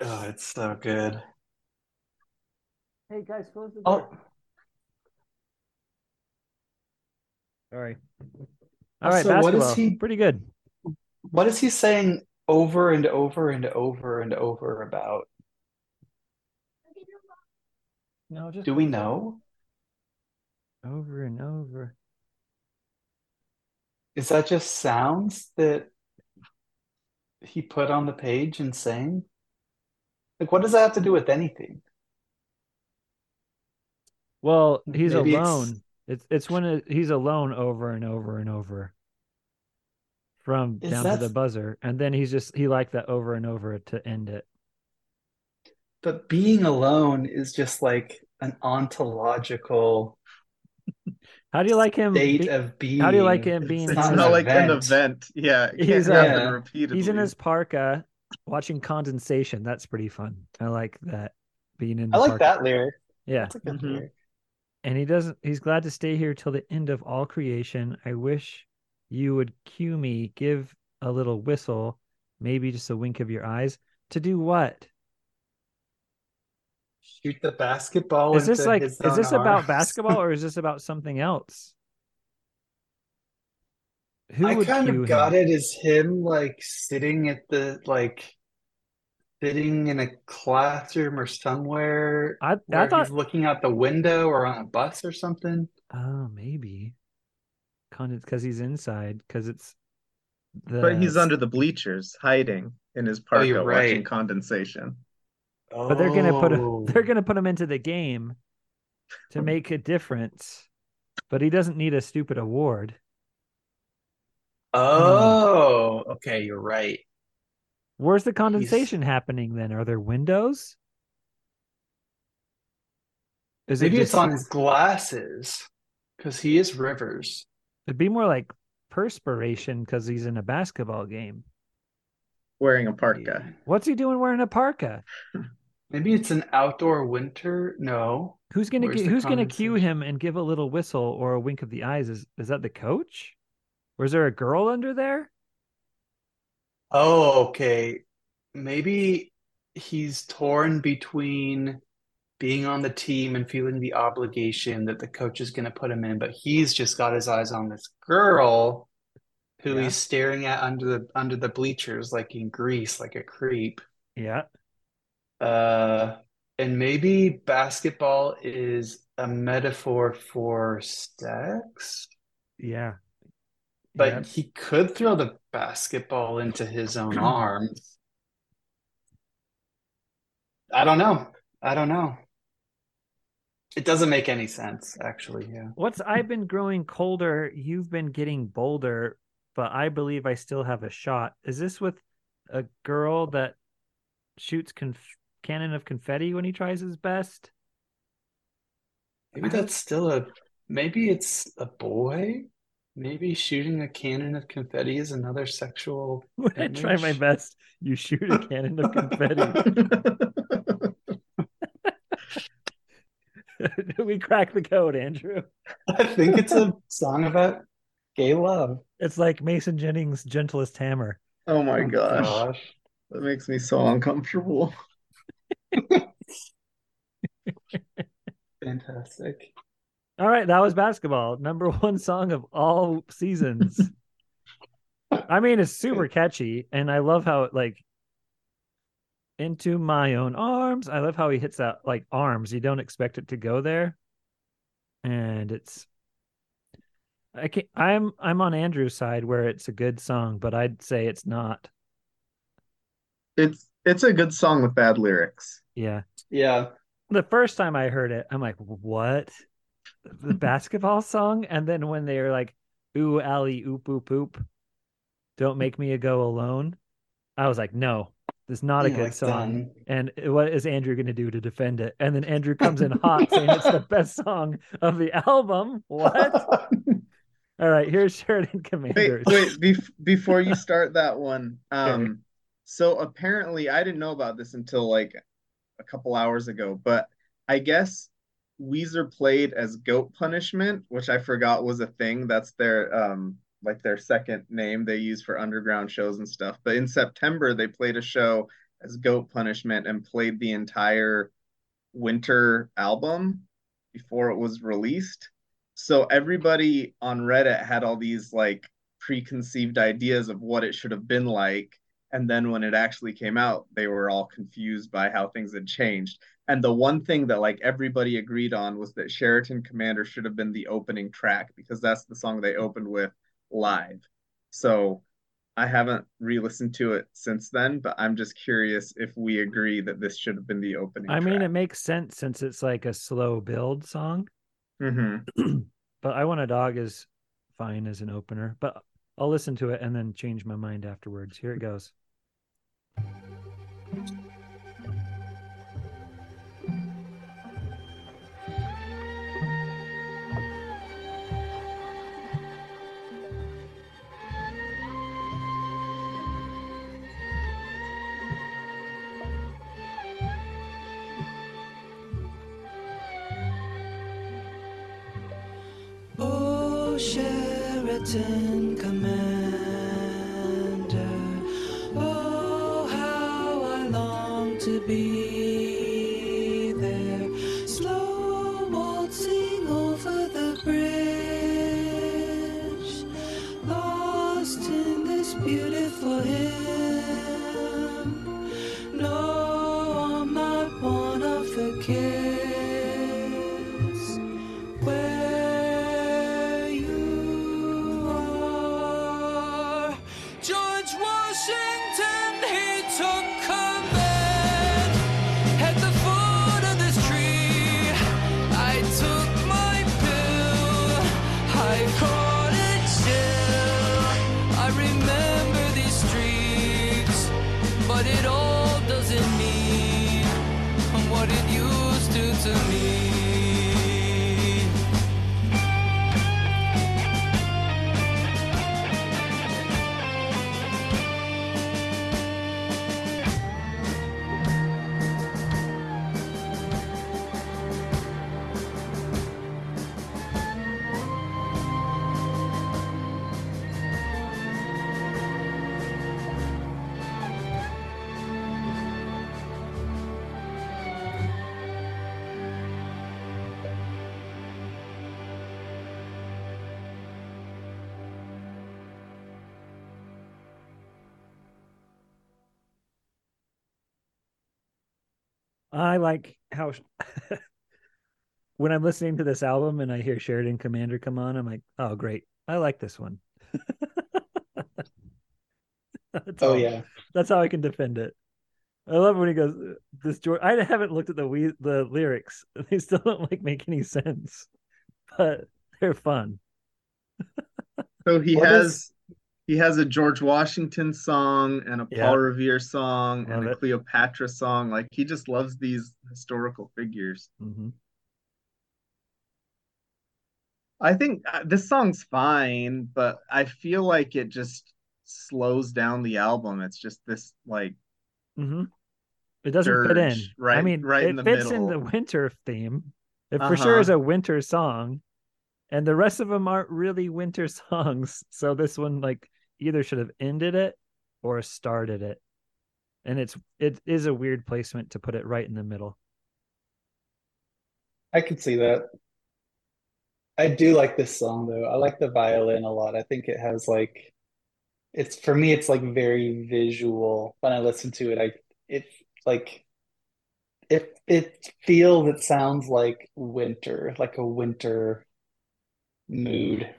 it's so good. Hey guys, close the Oh, Sorry. All right, So what is he- Pretty good. what is he saying over and over and over and over about? No, just Do we know? over and over. Is that just sounds that he put on the page and sang? Like, what does that have to do with anything? Well, he's Maybe it's- alone. It's it's when it, he's alone over and over and over from Is down to the buzzer, and then he's just he liked that over and over to end it. But being alone is just like an ontological How do you like him? state be- of being. how do you like him being It's It's not in an not like an event. event. Yeah, He's, can't happen uh, repeatedly. he's in his parka watching condensation. That's pretty fun. I like that being in. I like parka. that lyric. Yeah. That's a good Mhm. lyric. And he doesn't he's glad to stay here till the end of all creation. I wish you would cue me, give a little whistle, maybe just a wink of your eyes. To do what? Shoot the basketball. Is this like is this about basketball or is this about something else? Who I kind of got him? it as him like sitting at the like sitting in a classroom or somewhere I I where thought he's looking out the window or on a bus or something. oh maybe because he's inside because it's the But he's under the bleachers, hiding in his Oh, parka, you're watching right. condensation. but they're gonna put a, Oh. they're gonna put him into the game to make a difference. But he doesn't need a stupid award. Oh, okay, you're right. Where's the condensation happening then? Are there windows? Is it Maybe just it's on his glasses because he is Rivers. it'd be more like perspiration because he's in a basketball game. Wearing a parka. What's he doing wearing a parka? Maybe it's an outdoor winter. No. Who's gonna Where's get, who's gonna cue him and give a little whistle or a wink of the eyes? Is is that the coach? Or is there a girl under there? Oh, okay. Maybe he's torn between being on the team and feeling the obligation that the coach is going to put him in, but he's just got his eyes on this girl who Yeah. he's staring at under the under the bleachers like in Grease, like a creep. Yeah. Uh, and maybe basketball is a metaphor for sex, Yeah. But Yeah. he could throw the basketball into his own arms. I don't know. I don't know. It doesn't make any sense, actually. Yeah. What's I've been growing colder, you've been getting bolder, but I believe I still have a shot. Is this with a girl that shoots conf- cannon of confetti when he tries his best? Maybe that's still a, maybe it's a boy. Maybe shooting a cannon of confetti is another sexual When I try my best, you shoot a cannon of confetti. we crack the code, Andrew. I think it's a song about gay love. It's like Mason Jennings' gentlest hammer. oh my Oh, gosh. gosh. That makes me so uncomfortable. Fantastic. All right, that was basketball. Number one song of all seasons. I mean, it's super catchy, and I love how it like into my own arms. I love how he hits that like arms. You don't expect it to go there, and it's. I can I'm I'm on Andrew's side where it's a good song, but I'd say it's not. It's it's a good song with bad lyrics. Yeah, Yeah. the first time I heard it, I'm like, what? The basketball song? And then when they're like, ooh, alley, oop, oop, oop, don't make me a go alone. I was like, no, this is not a good song. done. And what is Andrew going to do to defend it? And then Andrew comes in hot saying it's the best song of the album. What? All right, here's Sheraton Wait, Commanders. wait, bef before you start that one, um, so apparently I didn't know about this until like a couple hours ago, but I guess Weezer played as Goat Punishment, which I forgot was a thing. That's their um like their second name they use for underground shows and stuff. But in September they played a show as Goat Punishment and played the entire winter album before it was released. So everybody on Reddit had all these like preconceived ideas of what it should have been like. And then when it actually came out, they were all confused by how things had changed. And the one thing that like everybody agreed on was that Sheraton Commander should have been the opening track because that's the song they opened with live. So I haven't re-listened to it since then, but I'm just curious if we agree that this should have been the opening I mean, it makes sense since it's like a slow build song. Mm-hmm. but I Want a Dog is fine as an opener, but I'll listen to it and then change my mind afterwards. Here it goes. Sheraton I like how when I'm listening to this album and I hear Sheraton Commander come on, I'm like, oh great, I like this one. That's Oh all- yeah. that's how I can defend it. I love when he goes, "This George." I haven't looked at the we the lyrics; they still don't like make any sense, but they're fun. So he What has is- he has a George Washington song and a Yeah. Paul Revere song and a it. Cleopatra song. Like he just loves these historical figures. hmm I think uh, this song's fine, but I feel like it just slows down the album. It's just this like hmm It doesn't fit in. Right, I mean, right it in the fits in the winter theme. It for sure is Uh-huh. a winter song, and the rest of them aren't really winter songs. So this one, like, either should have ended it or started it, and it's it is a weird placement to put it right in the middle. I can see that. I do like this song though. I like the violin a lot. I think it has like it's for me it's like very visual. When I listen to it, I it like it it feels it sounds like winter, like a winter mood.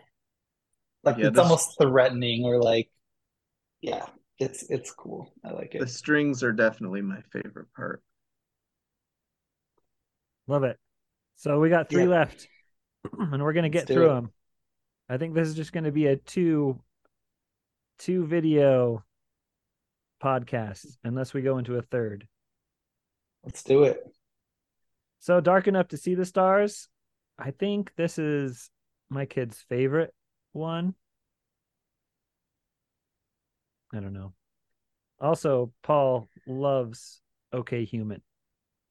Like Yeah, it's this- almost threatening or like yeah, it's it's cool. I like it. the strings are definitely my favorite part. Love it. So we got three Yeah. left, and we're gonna Let's get through it. them. I think this is just gonna be a two, two video podcast, unless we go into a third. Let's do it. So dark enough to see the stars. I think this is my kid's favorite one. I don't know. Also, Paul loves OK Human.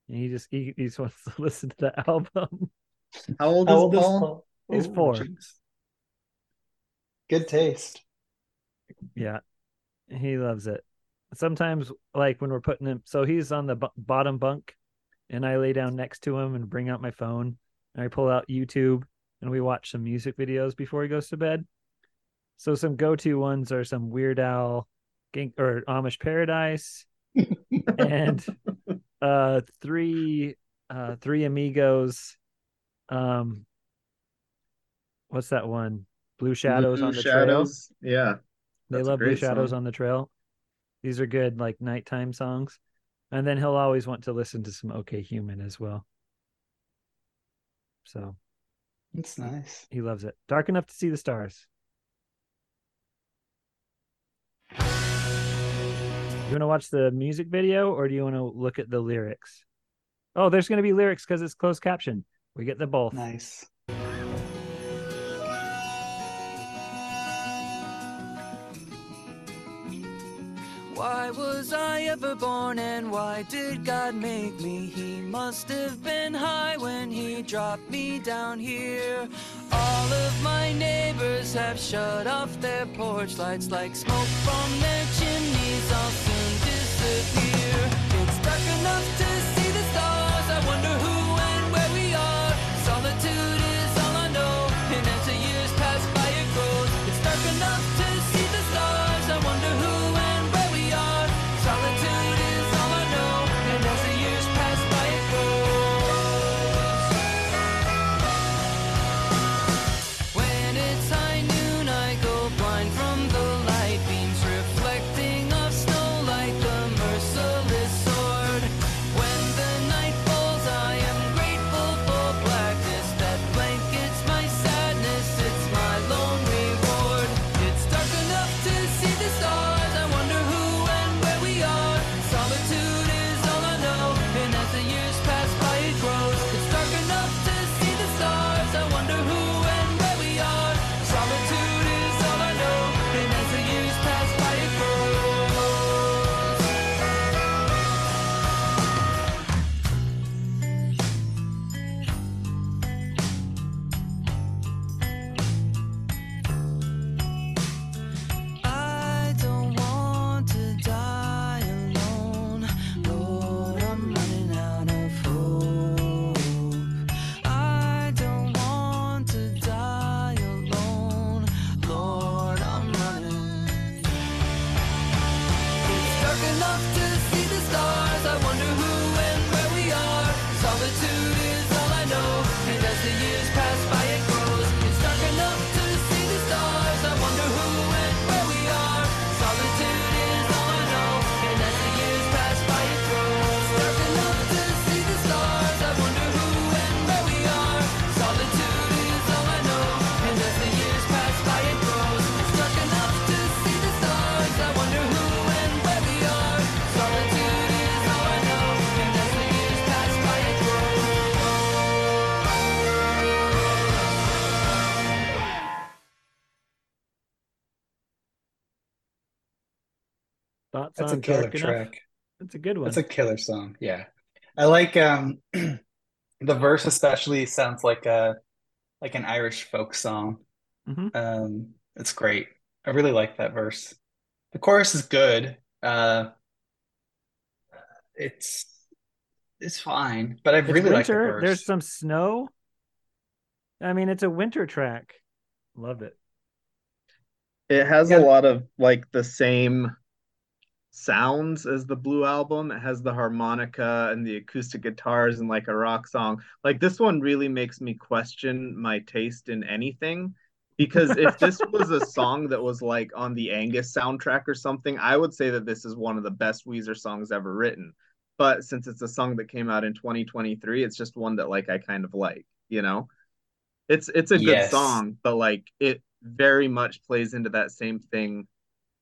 And he just he, he just wants to listen to the album. How old How is old is Paul? Paul? He's four. jeez. Good taste. Yeah, he loves it. Sometimes, like when we're putting him, so he's on the b- bottom bunk, and I lay down next to him and bring out my phone, and I pull out YouTube, and we watch some music videos before he goes to bed. So some go-to ones are some Weird Al, or Amish Paradise, and uh three, uh three amigos. Um, what's that one? Blue Shadows Blue on the trail. Shadows. Yeah. They love Blue Shadows song. on the Trail. These are good, like nighttime songs. And then he'll always want to listen to some OK Human as well. So It's nice. he loves it. Dark enough to see the stars. You want to watch the music video or do you want to look at the lyrics? Oh, there's going to be lyrics because it's closed caption. We get the both. Nice. Why was I ever born and why did God make me? He must have been high when he dropped me down here. All of my neighbors have shut off their porch lights like smoke from their chimneys. I'll soon disappear. It's dark enough to years That's a killer Dark Enough? track. That's a good one. That's a killer song. Yeah. I like um the verse especially sounds like a like an Irish folk song. Mhm. Um it's great. I really like that verse. The chorus is good. Uh it's it's fine, but I It's really like the verse. There's some snow. I mean, it's a winter track. Love it. It has Yeah. a lot of like the same sounds as the Blue album. It has the harmonica and the acoustic guitars and like a rock song. Like this one really makes me question my taste in anything. Because if this was a song that was like on the Angus soundtrack or something, I would say that this is one of the best Weezer songs ever written. But since it's a song that came out in 2023, it's just one that like I kind of like, you know? It's it's a good Yes. song, but like it very much plays into that same thing,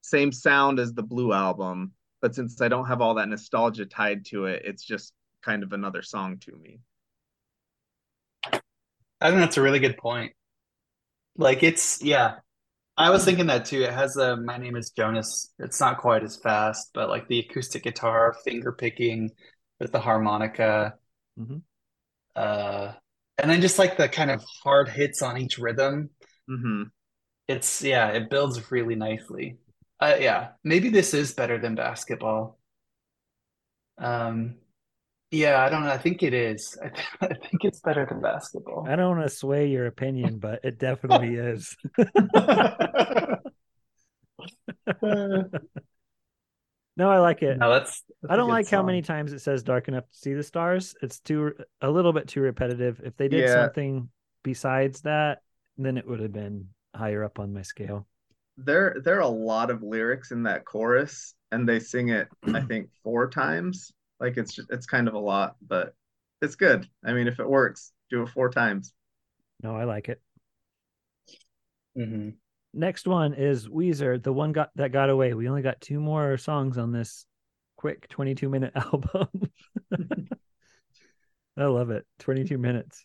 same sound as the Blue album. But since I don't have all that nostalgia tied to it, it's just kind of another song to me. I think that's a really good point. Like it's yeah. I was thinking that too. It has a My Name is Jonas. It's not quite as fast, but like the acoustic guitar, finger picking with the harmonica. Mhm. Uh and then just like the kind of hard hits on each rhythm. hmm It's yeah, it builds really nicely. Uh yeah, maybe this is better than basketball. Um yeah, I don't know. I think it is. I, th I think it's better than basketball. I don't want to sway your opinion, but it definitely is. No, I like it. No, that's, that's I don't like how many times it says dark enough to see the stars. It's too a little bit too repetitive. If they did Yeah. something besides that, then it would have been higher up on my scale. There there are a lot of lyrics in that chorus, and they sing it, I think, four times. Like it's just, it's kind of a lot, but it's good. I mean, if it works, do it four times. No, I like it. Mhm. Next one is Weezer, the one got that got away. We only got two more songs on this quick 22 minute album. I love it. 22 minutes.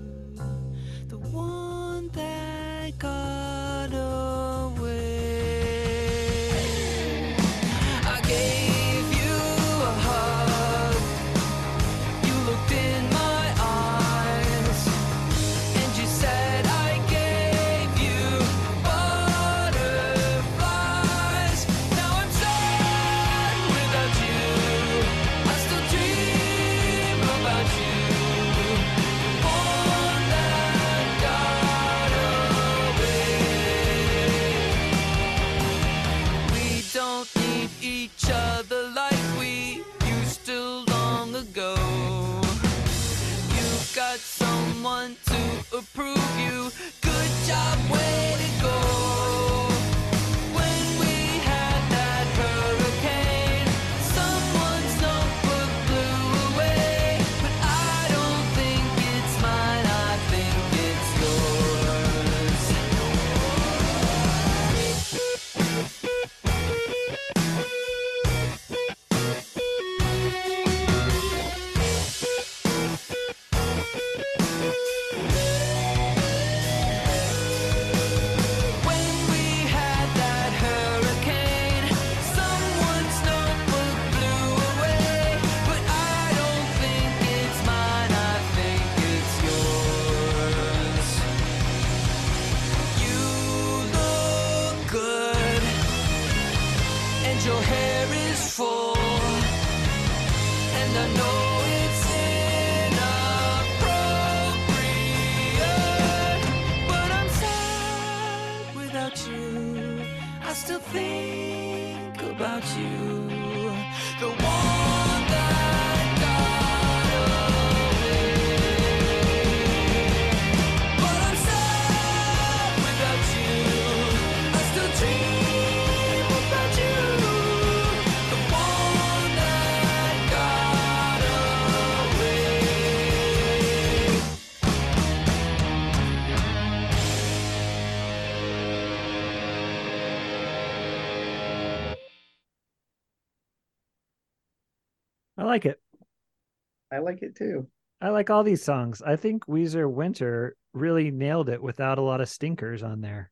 like it too. I like all these songs. I think Weezer Winter really nailed it without a lot of stinkers on there.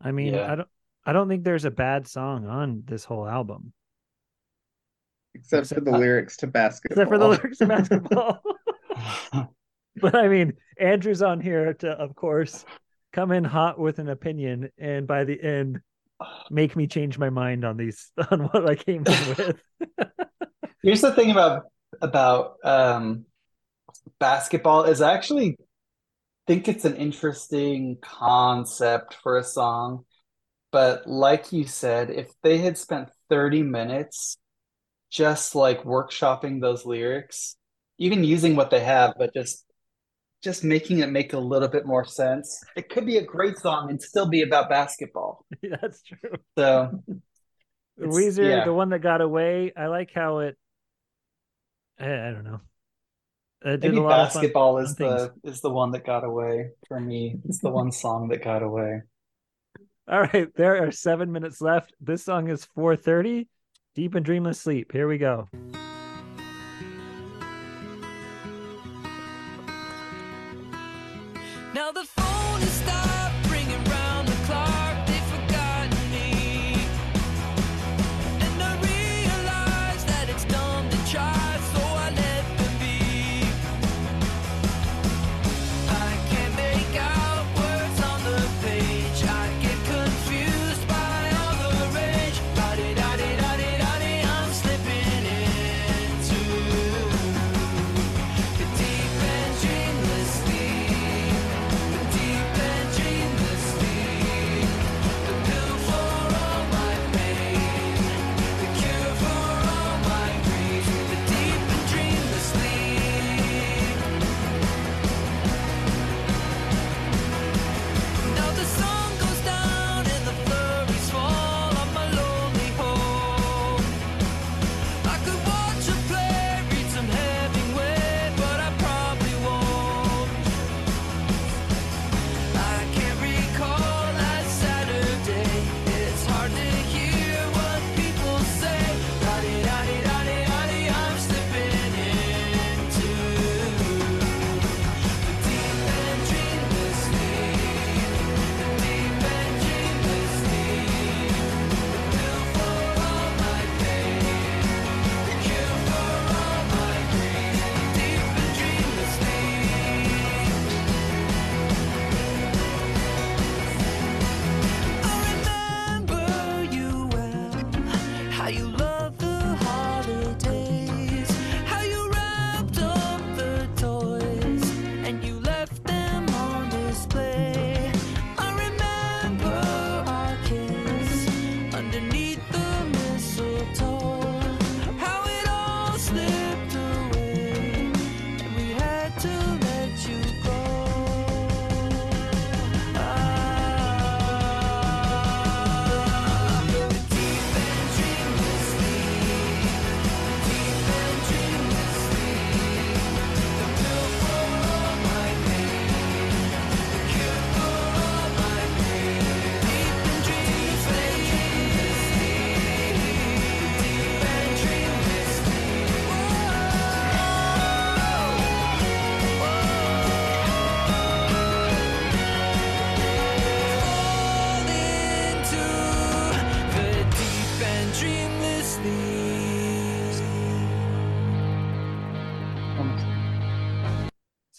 I mean, Yeah. I don't I don't think there's a bad song on this whole album. Except for the uh, lyrics to basketball. Except for the lyrics to basketball. but I mean, Andrew's on here to of course come in hot with an opinion and by the end make me change my mind on these on what I came in with. Here's the thing about about um, basketball is I actually think it's an interesting concept for a song, but like you said, if they had spent 30 minutes just like workshopping those lyrics, even using what they have, but just just making it make a little bit more sense, it could be a great song and still be about basketball. That's true. So Weezer, yeah. the one that got away. I like how it. I, I don't know. Did maybe a lot fun- basketball fun is things. the is the one that got away for me. It's the one song that got away. All right, there are seven minutes left. This song is 4:30. Deep and dreamless sleep. Here we go.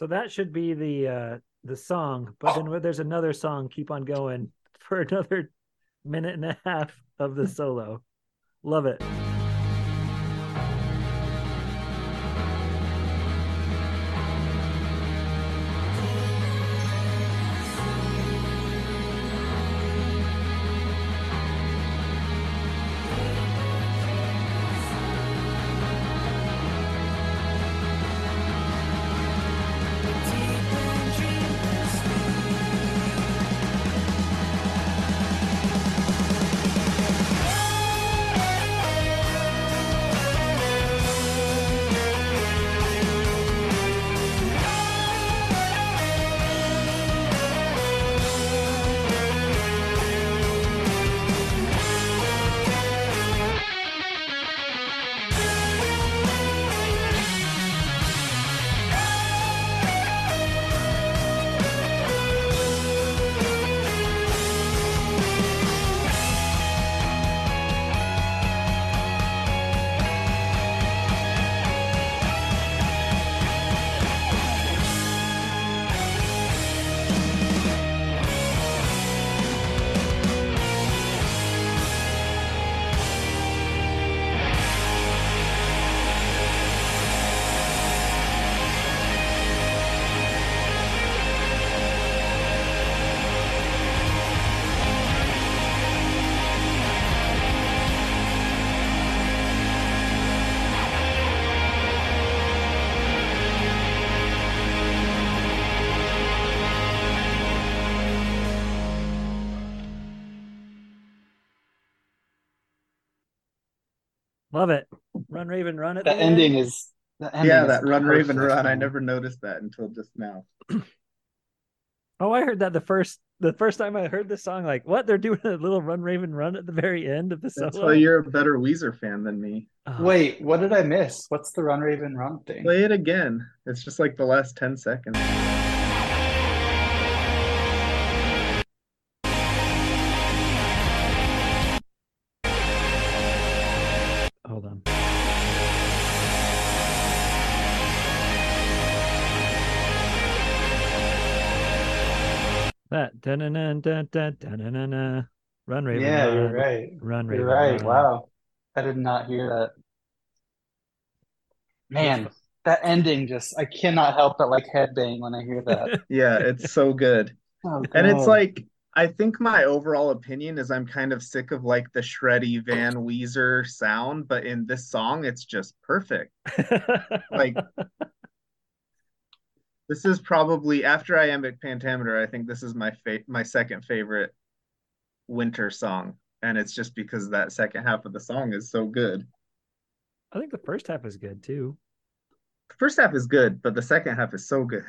So that should be the uh the song, but then there's another song, keep on going for another minute and a half of the solo. Love it. Raven Run at The the ending is the ending yeah, is that Run Raven perfect, Run. I never noticed that until just now. Oh, I heard that the first the first time I heard this song. Like, what? They're doing a little Run Raven Run at the very end of the solo. That's why you're a better Weezer fan than me. Oh, Wait, what did I miss? What's the Run Raven Run thing? Play it again. It's just like the last 10 seconds. That da na na da da da na na na. Run Raven. yeah, run. you're right. Run Raven. You're right. run. Wow. I did not hear that. Man, that ending just I cannot help but like headbang when I hear that. Yeah, it's so good. Oh, And it's like, I think my overall opinion is I'm kind of sick of like the shreddy Van Weezer sound, but in this song, it's just perfect. Like, this is probably after Iambic Pentameter, I think this is my fa my second favorite winter song. And it's just because that second half of the song is so good. I think the first half is good too. The first half is good, but the second half is so good.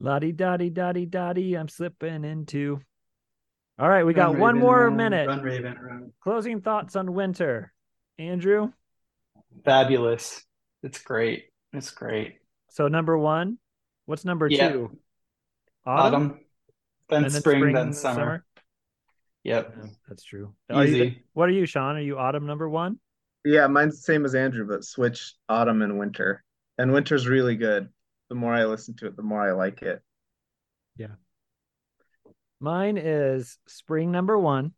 Lottie dotty dotty dotty. I'm slipping into. All right, we Run got one Raven, more run, minute. Run Raven Run. Closing thoughts on winter. Andrew. Fabulous. It's great. It's great. So number one. What's number Yeah. two? Autumn, then, then spring, then summer. Yep. Yeah, that's true. Are you- Easy. what are you, Sean? Are you autumn number one? Yeah, mine's the same as Andrew, but switch autumn and winter. And winter's really good. The more I listen to it, the more I like it. Yeah. Mine is spring number one.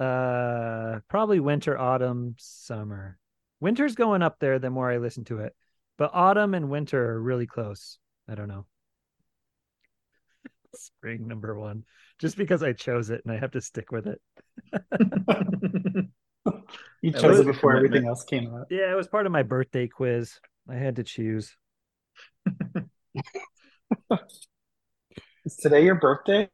Uh, probably winter, autumn, summer. Winter's going up there the more I listen to it, but autumn and winter are really close. I don't know. Spring number one, just because I chose it and I have to stick with it. You chose was it before everything else came out. Yeah, it was part of my birthday quiz. I had to choose. Is today your birthday?